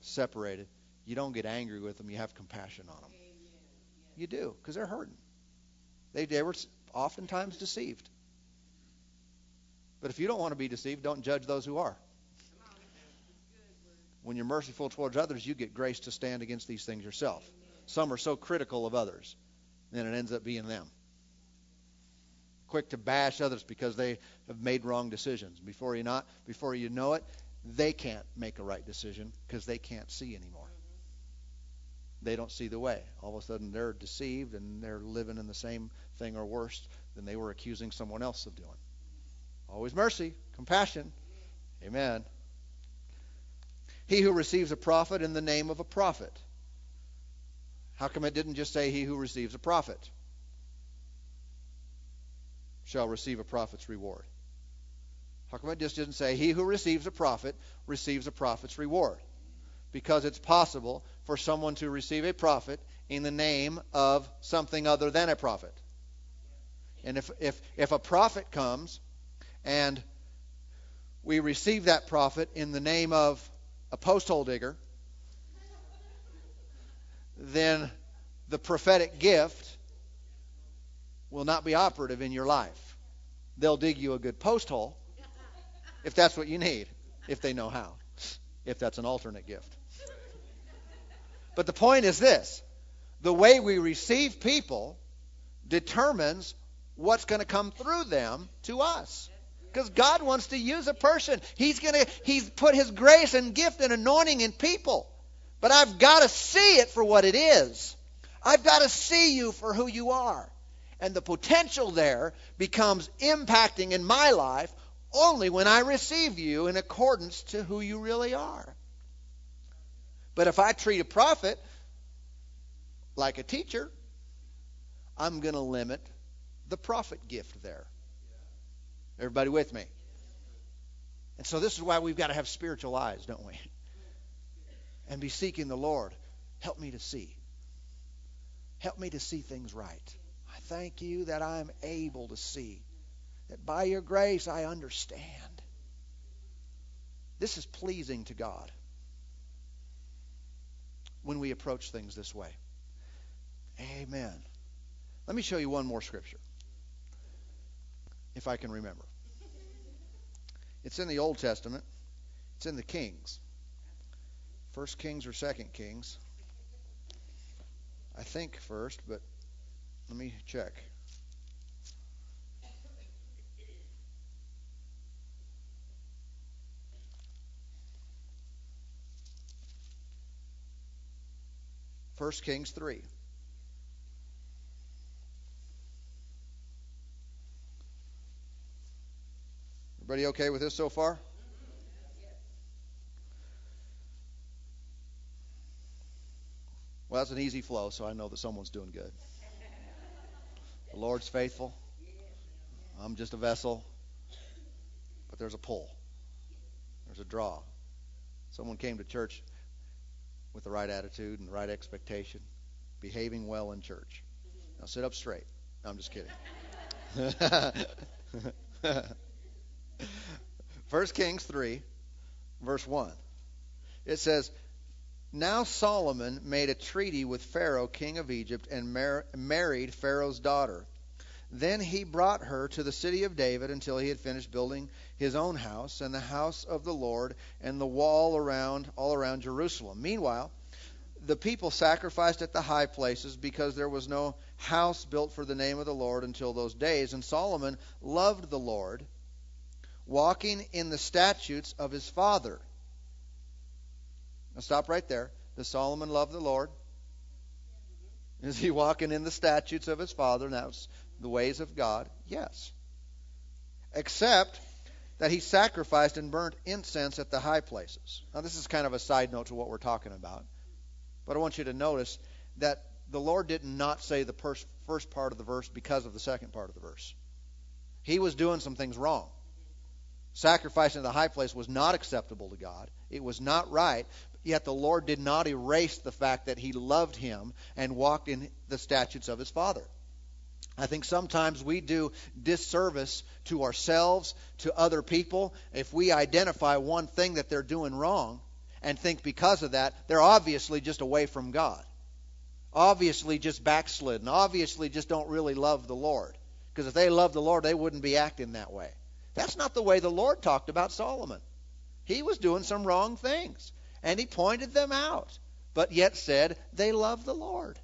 separated, you don't get angry with them, you have compassion on them? You do, because they're hurting. They, they were oftentimes deceived. But if you don't want to be deceived, don't judge those who are. When you're merciful towards others, you get grace to stand against these things yourself. Some are so critical of others, then it ends up being them quick to bash others because they have made wrong decisions. Before you not, before you know it, they can't make a right decision because they can't see anymore. They don't see the way. All of a sudden, they're deceived and they're living in the same thing or worse than they were accusing someone else of doing. Always mercy, compassion. Amen. He who receives a prophet in the name of a prophet. How come it didn't just say he who receives a prophet? shall receive a prophet's reward. How come it just didn't say, He who receives a prophet receives a prophet's reward? Because it's possible for someone to receive a prophet in the name of something other than a prophet. And if, if, if a prophet comes and we receive that prophet in the name of a post hole digger, then the prophetic gift will not be operative in your life. They'll dig you a good post hole if that's what you need, if they know how, if that's an alternate gift. But the point is this the way we receive people determines what's going to come through them to us. Because God wants to use a person. He's going to he's put his grace and gift and anointing in people. But I've got to see it for what it is. I've got to see you for who you are. And the potential there becomes impacting in my life only when I receive you in accordance to who you really are. But if I treat a prophet like a teacher, I'm going to limit the prophet gift there. Everybody with me? And so this is why we've got to have spiritual eyes, don't we? And be seeking the Lord. Help me to see. Help me to see things right I thank you that I'm able to see, that by your grace I understand. This is pleasing to God when we approach things this way. Amen. Let me show you one more scripture, if I can remember. It's in the Old Testament, it's in the Kings. First Kings or Second Kings. I think first, but let me check. First Kings 3. Everybody okay with this so far? Well, that's an easy flow, so I know that someone's doing good. The Lord's faithful. I'm just a vessel. But there's a pull, there's a draw. Someone came to church with the right attitude and the right expectation, behaving well in church. Now sit up straight. No, I'm just kidding. First Kings 3, verse 1. It says, Now Solomon made a treaty with Pharaoh, king of Egypt, and mar- married Pharaoh's daughter. Then he brought her to the city of David until he had finished building his own house and the house of the Lord and the wall around all around Jerusalem. Meanwhile, the people sacrificed at the high places because there was no house built for the name of the Lord until those days. And Solomon loved the Lord, walking in the statutes of his father. Now stop right there. Does Solomon love the Lord? Is he walking in the statutes of his father? And that's the ways of God? Yes. Except that he sacrificed and burnt incense at the high places. Now, this is kind of a side note to what we're talking about. But I want you to notice that the Lord did not say the first part of the verse because of the second part of the verse. He was doing some things wrong. Sacrificing in the high place was not acceptable to God. It was not right. Yet the Lord did not erase the fact that he loved him and walked in the statutes of his Father. I think sometimes we do disservice to ourselves, to other people, if we identify one thing that they're doing wrong and think because of that, they're obviously just away from God. Obviously just backslidden. Obviously just don't really love the Lord. Because if they loved the Lord, they wouldn't be acting that way. That's not the way the Lord talked about Solomon. He was doing some wrong things. And he pointed them out, but yet said they love the Lord.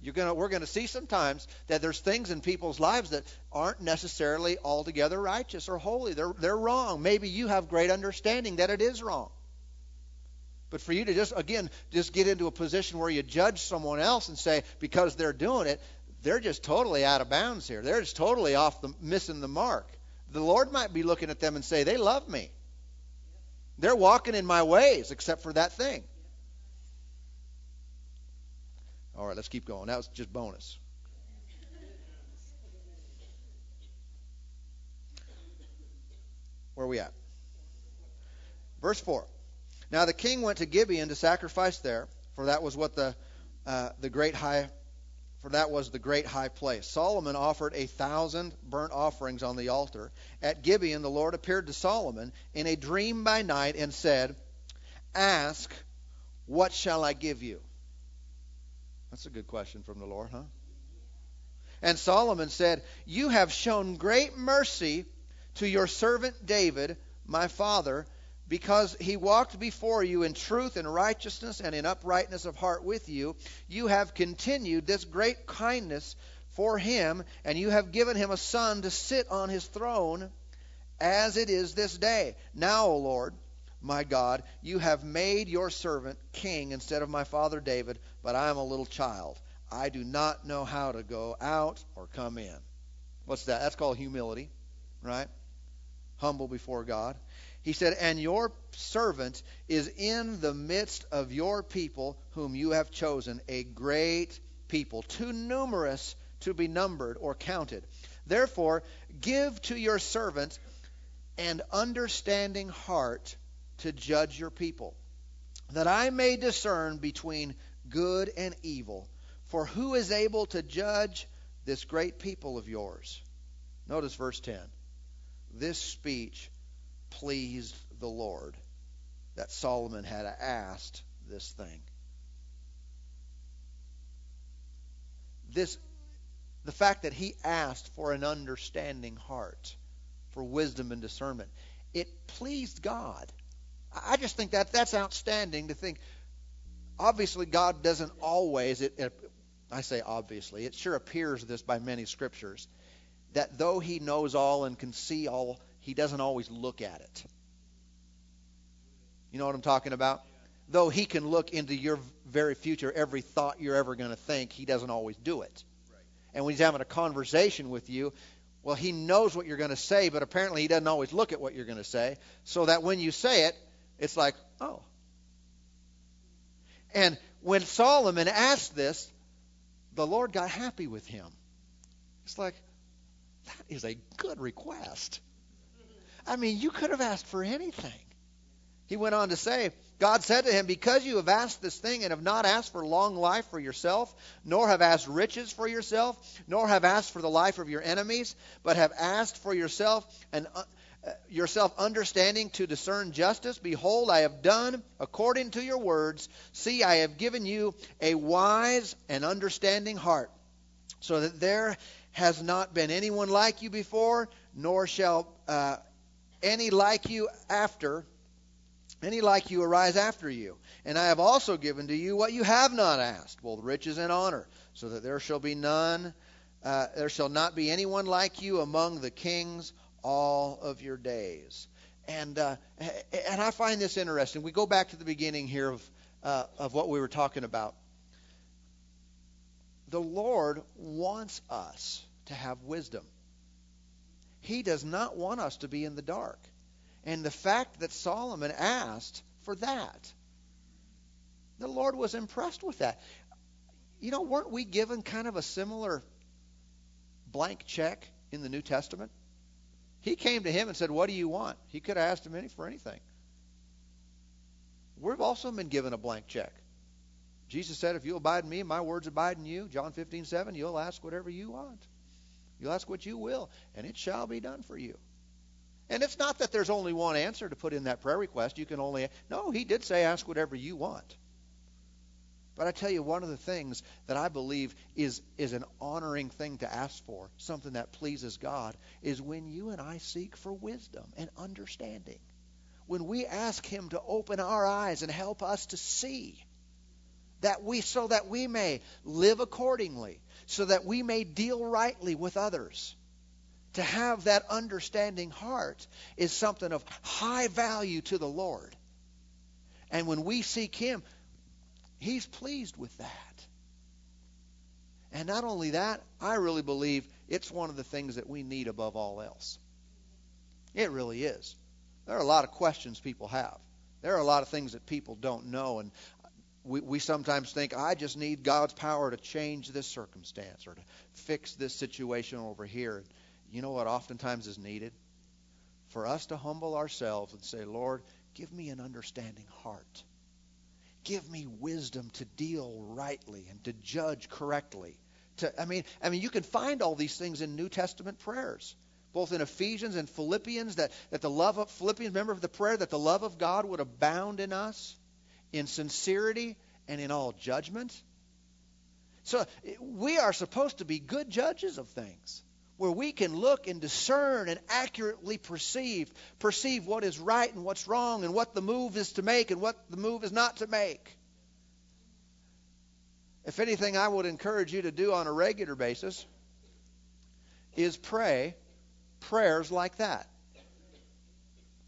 You're gonna, we're going to see sometimes that there's things in people's lives that aren't necessarily altogether righteous or holy. They're, they're wrong. Maybe you have great understanding that it is wrong. But for you to just, again, just get into a position where you judge someone else and say, because they're doing it, they're just totally out of bounds here. They're just totally off the, missing the mark. The Lord might be looking at them and say, they love me. They're walking in my ways, except for that thing. All right, let's keep going. That was just bonus. Where are we at? Verse 4. Now the king went to Gibeon to sacrifice there, for that was what the uh, the great high for that was the great high place. Solomon offered a thousand burnt offerings on the altar. At Gibeon the Lord appeared to Solomon in a dream by night and said, Ask, what shall I give you? That's a good question from the Lord, huh? And Solomon said, You have shown great mercy to your servant David, my father, because he walked before you in truth and righteousness and in uprightness of heart with you. You have continued this great kindness for him, and you have given him a son to sit on his throne as it is this day. Now, O Lord, my God, you have made your servant king instead of my father David, but I am a little child. I do not know how to go out or come in. What's that? That's called humility, right? Humble before God. He said, And your servant is in the midst of your people, whom you have chosen, a great people, too numerous to be numbered or counted. Therefore, give to your servant an understanding heart to judge your people, that I may discern between good and evil. For who is able to judge this great people of yours? Notice verse 10. This speech pleased the Lord that Solomon had asked this thing. This the fact that he asked for an understanding heart, for wisdom and discernment, it pleased God. I just think that that's outstanding to think. Obviously, God doesn't always. It, it, I say obviously. It sure appears this by many scriptures that though He knows all and can see all, He doesn't always look at it. You know what I'm talking about? Though He can look into your very future, every thought you're ever going to think, He doesn't always do it. And when He's having a conversation with you, well, He knows what you're going to say, but apparently He doesn't always look at what you're going to say, so that when you say it, it's like, oh. And when Solomon asked this, the Lord got happy with him. It's like, that is a good request. I mean, you could have asked for anything. He went on to say, God said to him, Because you have asked this thing and have not asked for long life for yourself, nor have asked riches for yourself, nor have asked for the life of your enemies, but have asked for yourself an, yourself understanding to discern justice. Behold, I have done according to your words. See, I have given you a wise and understanding heart, so that there has not been anyone like you before, nor shall uh, any like you after, any like you arise after you. And I have also given to you what you have not asked, both riches and honor, so that there shall be none, uh, there shall not be anyone like you among the kings all of your days. And uh, and I find this interesting. We go back to the beginning here of uh, of what we were talking about. The Lord wants us to have wisdom. He does not want us to be in the dark. And the fact that Solomon asked for that, the Lord was impressed with that. You know, weren't we given kind of a similar blank check in the New Testament? He came to him and said, What do you want? He could have asked him any for anything. We've also been given a blank check. Jesus said, If you abide in me my words abide in you, John 15, 7, you'll ask whatever you want. You'll ask what you will, and it shall be done for you. And it's not that there's only one answer to put in that prayer request. You can only. No, he did say, Ask whatever you want. But I tell you, one of the things that I believe is, is an honoring thing to ask for, something that pleases God, is when you and I seek for wisdom and understanding. When we ask Him to open our eyes and help us to see that we so that we may live accordingly, so that we may deal rightly with others. To have that understanding heart is something of high value to the Lord. And when we seek Him, He's pleased with that. And not only that, I really believe it's one of the things that we need above all else. It really is. There are a lot of questions people have. There are a lot of things that people don't know, and we, we sometimes think, I just need God's power to change this circumstance or to fix this situation over here. You know what oftentimes is needed? For us to humble ourselves and say, Lord, give me an understanding heart give me wisdom to deal rightly and to judge correctly. To, I mean, I mean, you can find all these things in New Testament prayers, both in Ephesians and Philippians. That that the love of Philippians, remember the prayer that the love of God would abound in us, in sincerity and in all judgment. So we are supposed to be good judges of things where we can look and discern and accurately perceive perceive what is right and what's wrong and what the move is to make and what the move is not to make. If anything I would encourage you to do on a regular basis is pray prayers like that.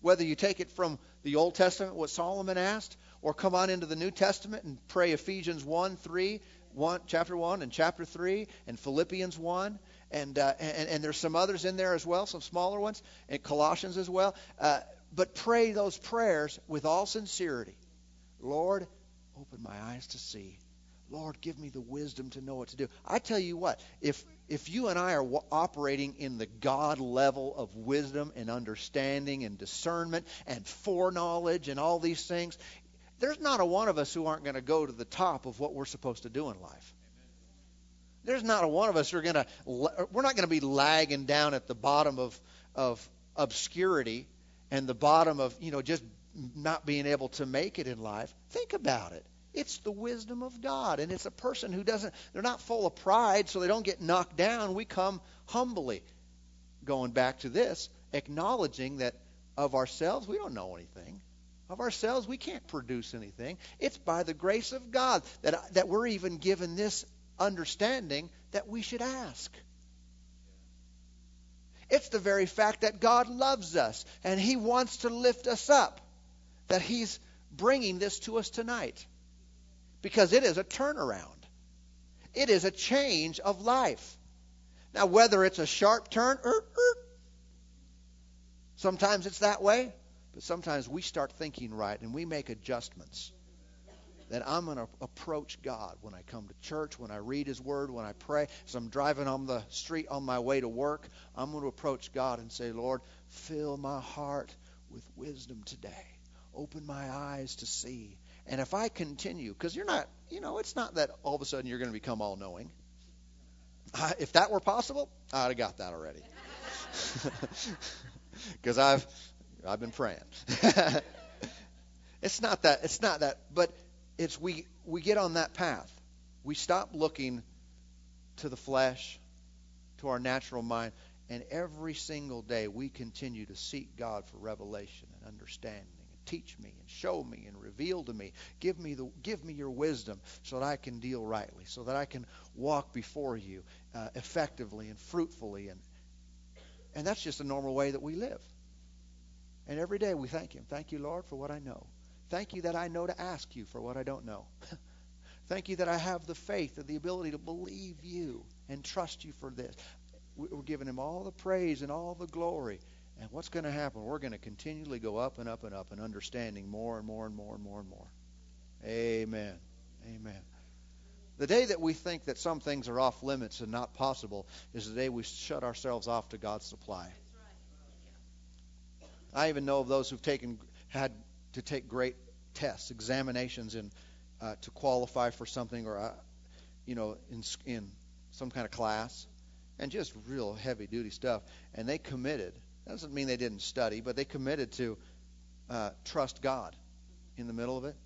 Whether you take it from the Old Testament what Solomon asked or come on into the New Testament and pray Ephesians 1, 3, 1, chapter 1 and chapter 3 and Philippians 1 and, uh, and, and there's some others in there as well, some smaller ones, and Colossians as well. Uh, but pray those prayers with all sincerity. Lord, open my eyes to see. Lord, give me the wisdom to know what to do. I tell you what, if if you and I are w- operating in the God level of wisdom and understanding and discernment and foreknowledge and all these things, there's not a one of us who aren't going to go to the top of what we're supposed to do in life. There's not a one of us who are going to, we're not going to be lagging down at the bottom of, of obscurity and the bottom of, you know, just not being able to make it in life. Think about it. It's the wisdom of God. And it's a person who doesn't, they're not full of pride, so they don't get knocked down. We come humbly. Going back to this, acknowledging that of ourselves, we don't know anything. Of ourselves, we can't produce anything. It's by the grace of God that, that we're even given this understanding that we should ask. It's the very fact that God loves us and He wants to lift us up that He's bringing this to us tonight. Because it is a turnaround, it is a change of life. Now, whether it's a sharp turn, er, er, sometimes it's that way, but sometimes we start thinking right and we make adjustments that I'm going to approach God when I come to church, when I read His Word, when I pray. As I'm driving on the street on my way to work, I'm going to approach God and say, Lord, fill my heart with wisdom today. Open my eyes to see. And if I continue, because you're not, you know, it's not that all of a sudden you're going to become all knowing. if that were possible, I'd have got that already. because I've I've been praying. it's not that. It's not that. But it's we we get on that path. We stop looking to the flesh, to our natural mind, and every single day we continue to seek God for revelation and understanding. And teach me and show me and reveal to me. Give me the give me your wisdom so that I can deal rightly, so that I can walk before you uh, effectively and fruitfully and and that's just a normal way that we live. And every day we thank Him. Thank you, Lord, for what I know. Thank you that I know to ask you for what I don't know. Thank you that I have the faith and the ability to believe you and trust you for this. We're giving him all the praise and all the glory. And what's going to happen? We're going to continually go up and up and up and understanding more and more and more and more and more. Amen. Amen. The day that we think that some things are off limits and not possible is the day we shut ourselves off to God's supply. I even know of those who've taken had to take great tests, examinations, in uh, to qualify for something, or uh, you know, in in some kind of class, and just real heavy duty stuff. And they committed. That doesn't mean they didn't study, but they committed to uh, trust God in the middle of it,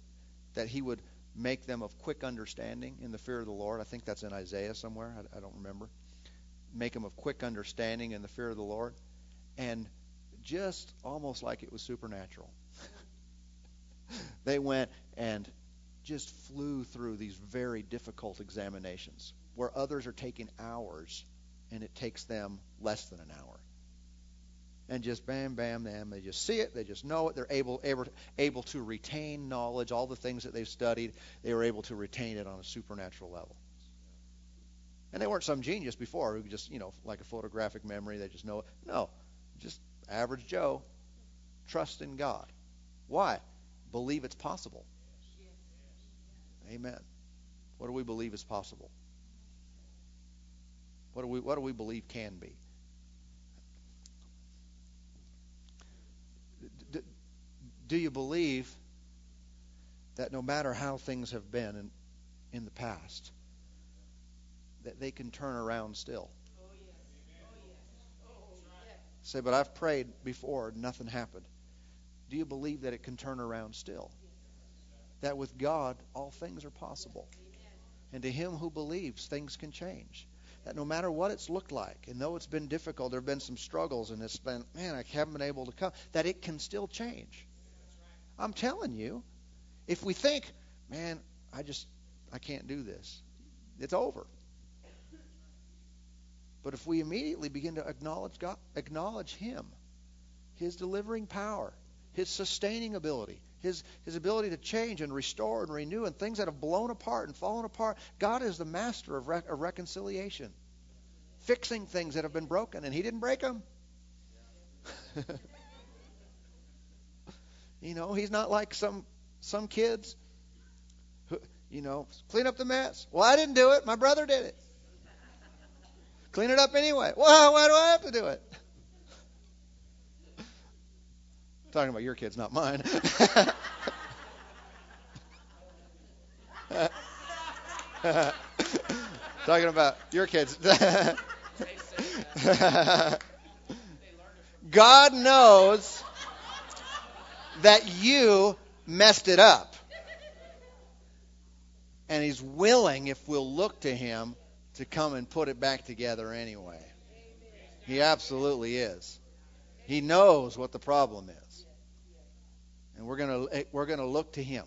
that He would make them of quick understanding in the fear of the Lord. I think that's in Isaiah somewhere. I, I don't remember. Make them of quick understanding in the fear of the Lord, and just almost like it was supernatural. they went and just flew through these very difficult examinations where others are taking hours and it takes them less than an hour. And just bam, bam, bam, they just see it, they just know it, they're able, able, able to retain knowledge, all the things that they've studied, they were able to retain it on a supernatural level. And they weren't some genius before who just, you know, like a photographic memory, they just know it. No, just average Joe, trust in God. Why? Believe it's possible. Amen. What do we believe is possible? What do we what do we believe can be? Do, you believe that no matter how things have been in, in the past, that they can turn around still? Say, but I've prayed before, nothing happened. Do you believe that it can turn around still? That with God, all things are possible. And to him who believes, things can change that no matter what it's looked like, and though it's been difficult, there have been some struggles, and it's been, man, I haven't been able to come, that it can still change. I'm telling you, if we think, man, I just, I can't do this, it's over. But if we immediately begin to acknowledge God, acknowledge Him, His delivering power, His sustaining ability, his, his ability to change and restore and renew and things that have blown apart and fallen apart. God is the master of, of reconciliation, fixing things that have been broken, and He didn't break them. you know, He's not like some some kids. Who, you know, clean up the mess. Well, I didn't do it. My brother did it. Clean it up anyway. Well, why do I have to do it? talking about your kids, not mine. talking about your kids. God knows that you messed it up. And He's willing, if we'll look to Him, to come and put it back together anyway. He absolutely is. He knows what the problem is and we're going to eh, we're going to look to him.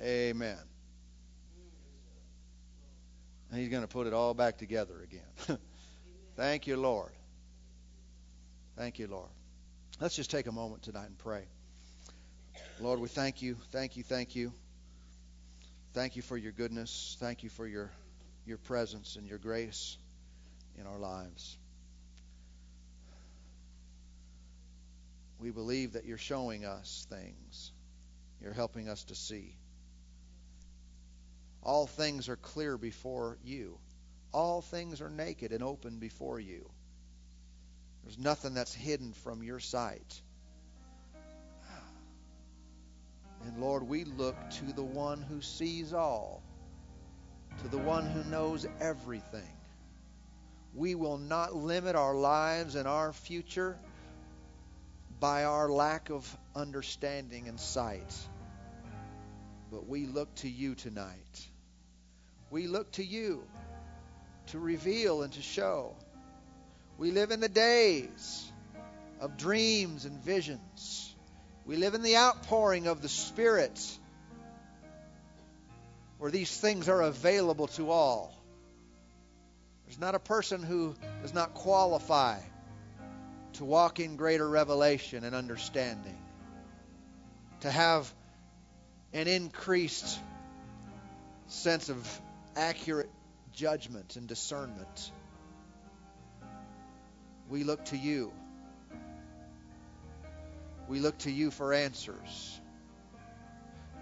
Amen. And he's going to put it all back together again. Thank you, Lord. Thank you, Lord. Let's just take a moment tonight and pray. Lord, we thank you, thank you, thank you. Thank you for your goodness. Thank you for your your presence and your grace in our lives. We believe that you're showing us things. You're helping us to see. All things are clear before you. All things are naked and open before you. There's nothing that's hidden from your sight. And Lord, we look to the one who sees all, to the one who knows everything. we will not limit our lives and our future by our lack of understanding and sight. But we look to you tonight. We look to you to reveal and to show. We live in the days of dreams and visions. We live in the outpouring of the Spirit where these things are available to all. There's not a person who does not qualify to walk in greater revelation and understanding, to have an increased sense of accurate judgment and discernment. We look to you. We look to you for answers.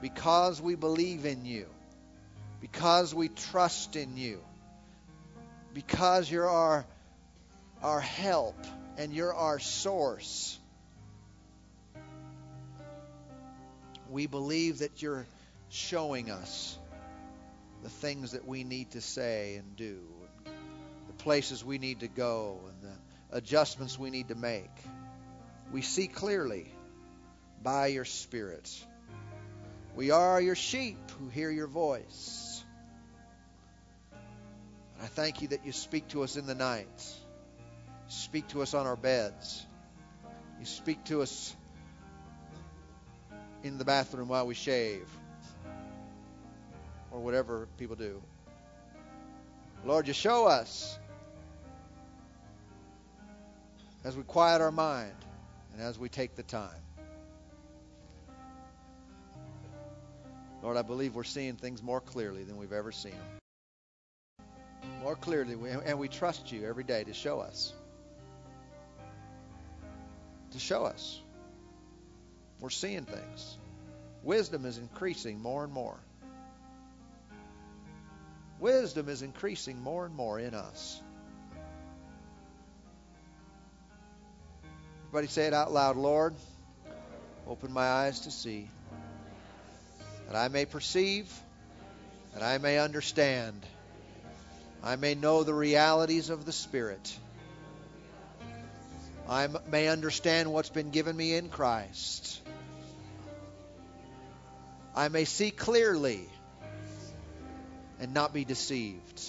Because we believe in you. Because we trust in you. Because you're our, our help and you're our source. We believe that you're showing us the things that we need to say and do, the places we need to go, and the adjustments we need to make. We see clearly by your Spirit. We are your sheep who hear your voice. I thank you that you speak to us in the night. Speak to us on our beds. You speak to us in the bathroom while we shave or whatever people do. Lord, you show us as we quiet our mind and as we take the time. Lord, I believe we're seeing things more clearly than we've ever seen them. More clearly, and we trust you every day to show us. To show us. We're seeing things. Wisdom is increasing more and more. Wisdom is increasing more and more in us. Everybody say it out loud Lord, open my eyes to see, that I may perceive, that I may understand, I may know the realities of the Spirit. I may understand what's been given me in Christ. I may see clearly and not be deceived.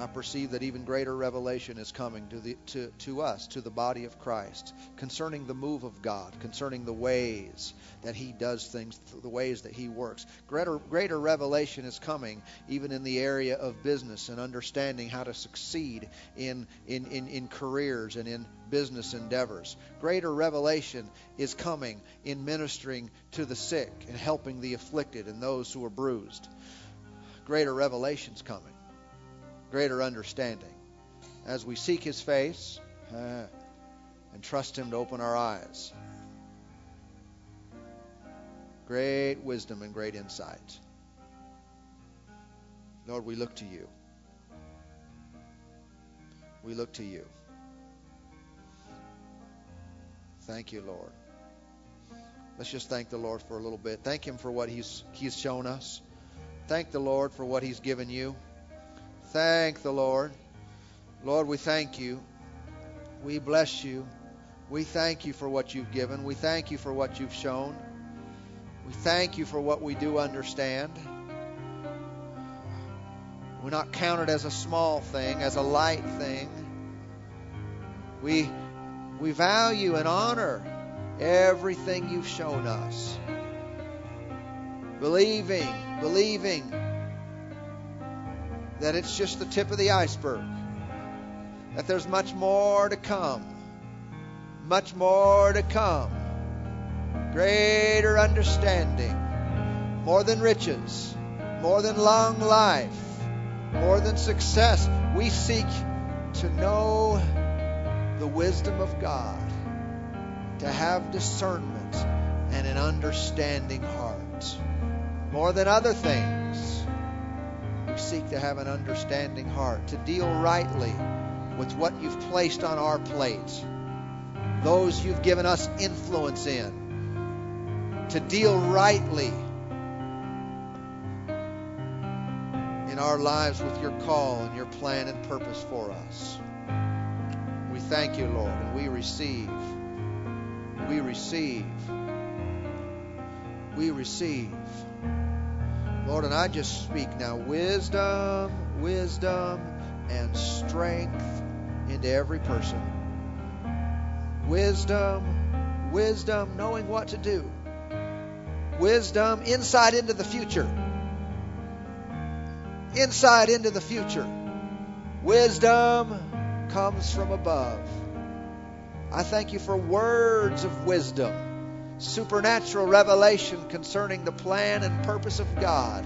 I perceive that even greater revelation is coming to, the, to, to us, to the body of Christ, concerning the move of God, concerning the ways that He does things, the ways that He works. Greater, greater revelation is coming even in the area of business and understanding how to succeed in, in, in, in careers and in business endeavors. Greater revelation is coming in ministering to the sick and helping the afflicted and those who are bruised greater revelation's coming, greater understanding. As we seek His face uh, and trust Him to open our eyes, great wisdom and great insight. Lord, we look to you. We look to you. Thank you, Lord. Let's just thank the Lord for a little bit. Thank Him for what He's He's shown us. Thank the Lord for what He's given you. Thank the Lord. Lord, we thank you. We bless you. We thank you for what you've given. We thank you for what you've shown. We thank you for what we do understand. We're not counted as a small thing, as a light thing. We, we value and honor everything you've shown us. Believing believing that it's just the tip of the iceberg, that there's much more to come, much more to come, greater understanding, more than riches, more than long life, more than success. We seek to know the wisdom of God, to have discernment and an understanding heart. More than other things, we seek to have an understanding heart, to deal rightly with what you've placed on our plates, those you've given us influence in, to deal rightly in our lives with your call and your plan and purpose for us. We thank you, Lord, and we receive. We receive. We receive. Lord, and I just speak now wisdom, wisdom, and strength into every person. Wisdom, wisdom, knowing what to do. Wisdom, insight into the future. Insight into the future. Wisdom comes from above. I thank you for words of wisdom supernatural revelation concerning the plan and purpose of God.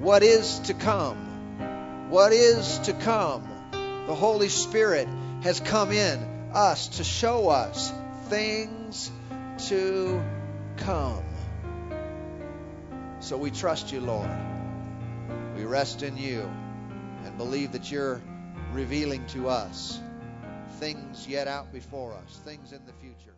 What is to come? What is to come? The Holy Spirit has come in us to show us things to come. So we trust you, Lord. We rest in you and believe that you're revealing to us things yet out before us, things in the future.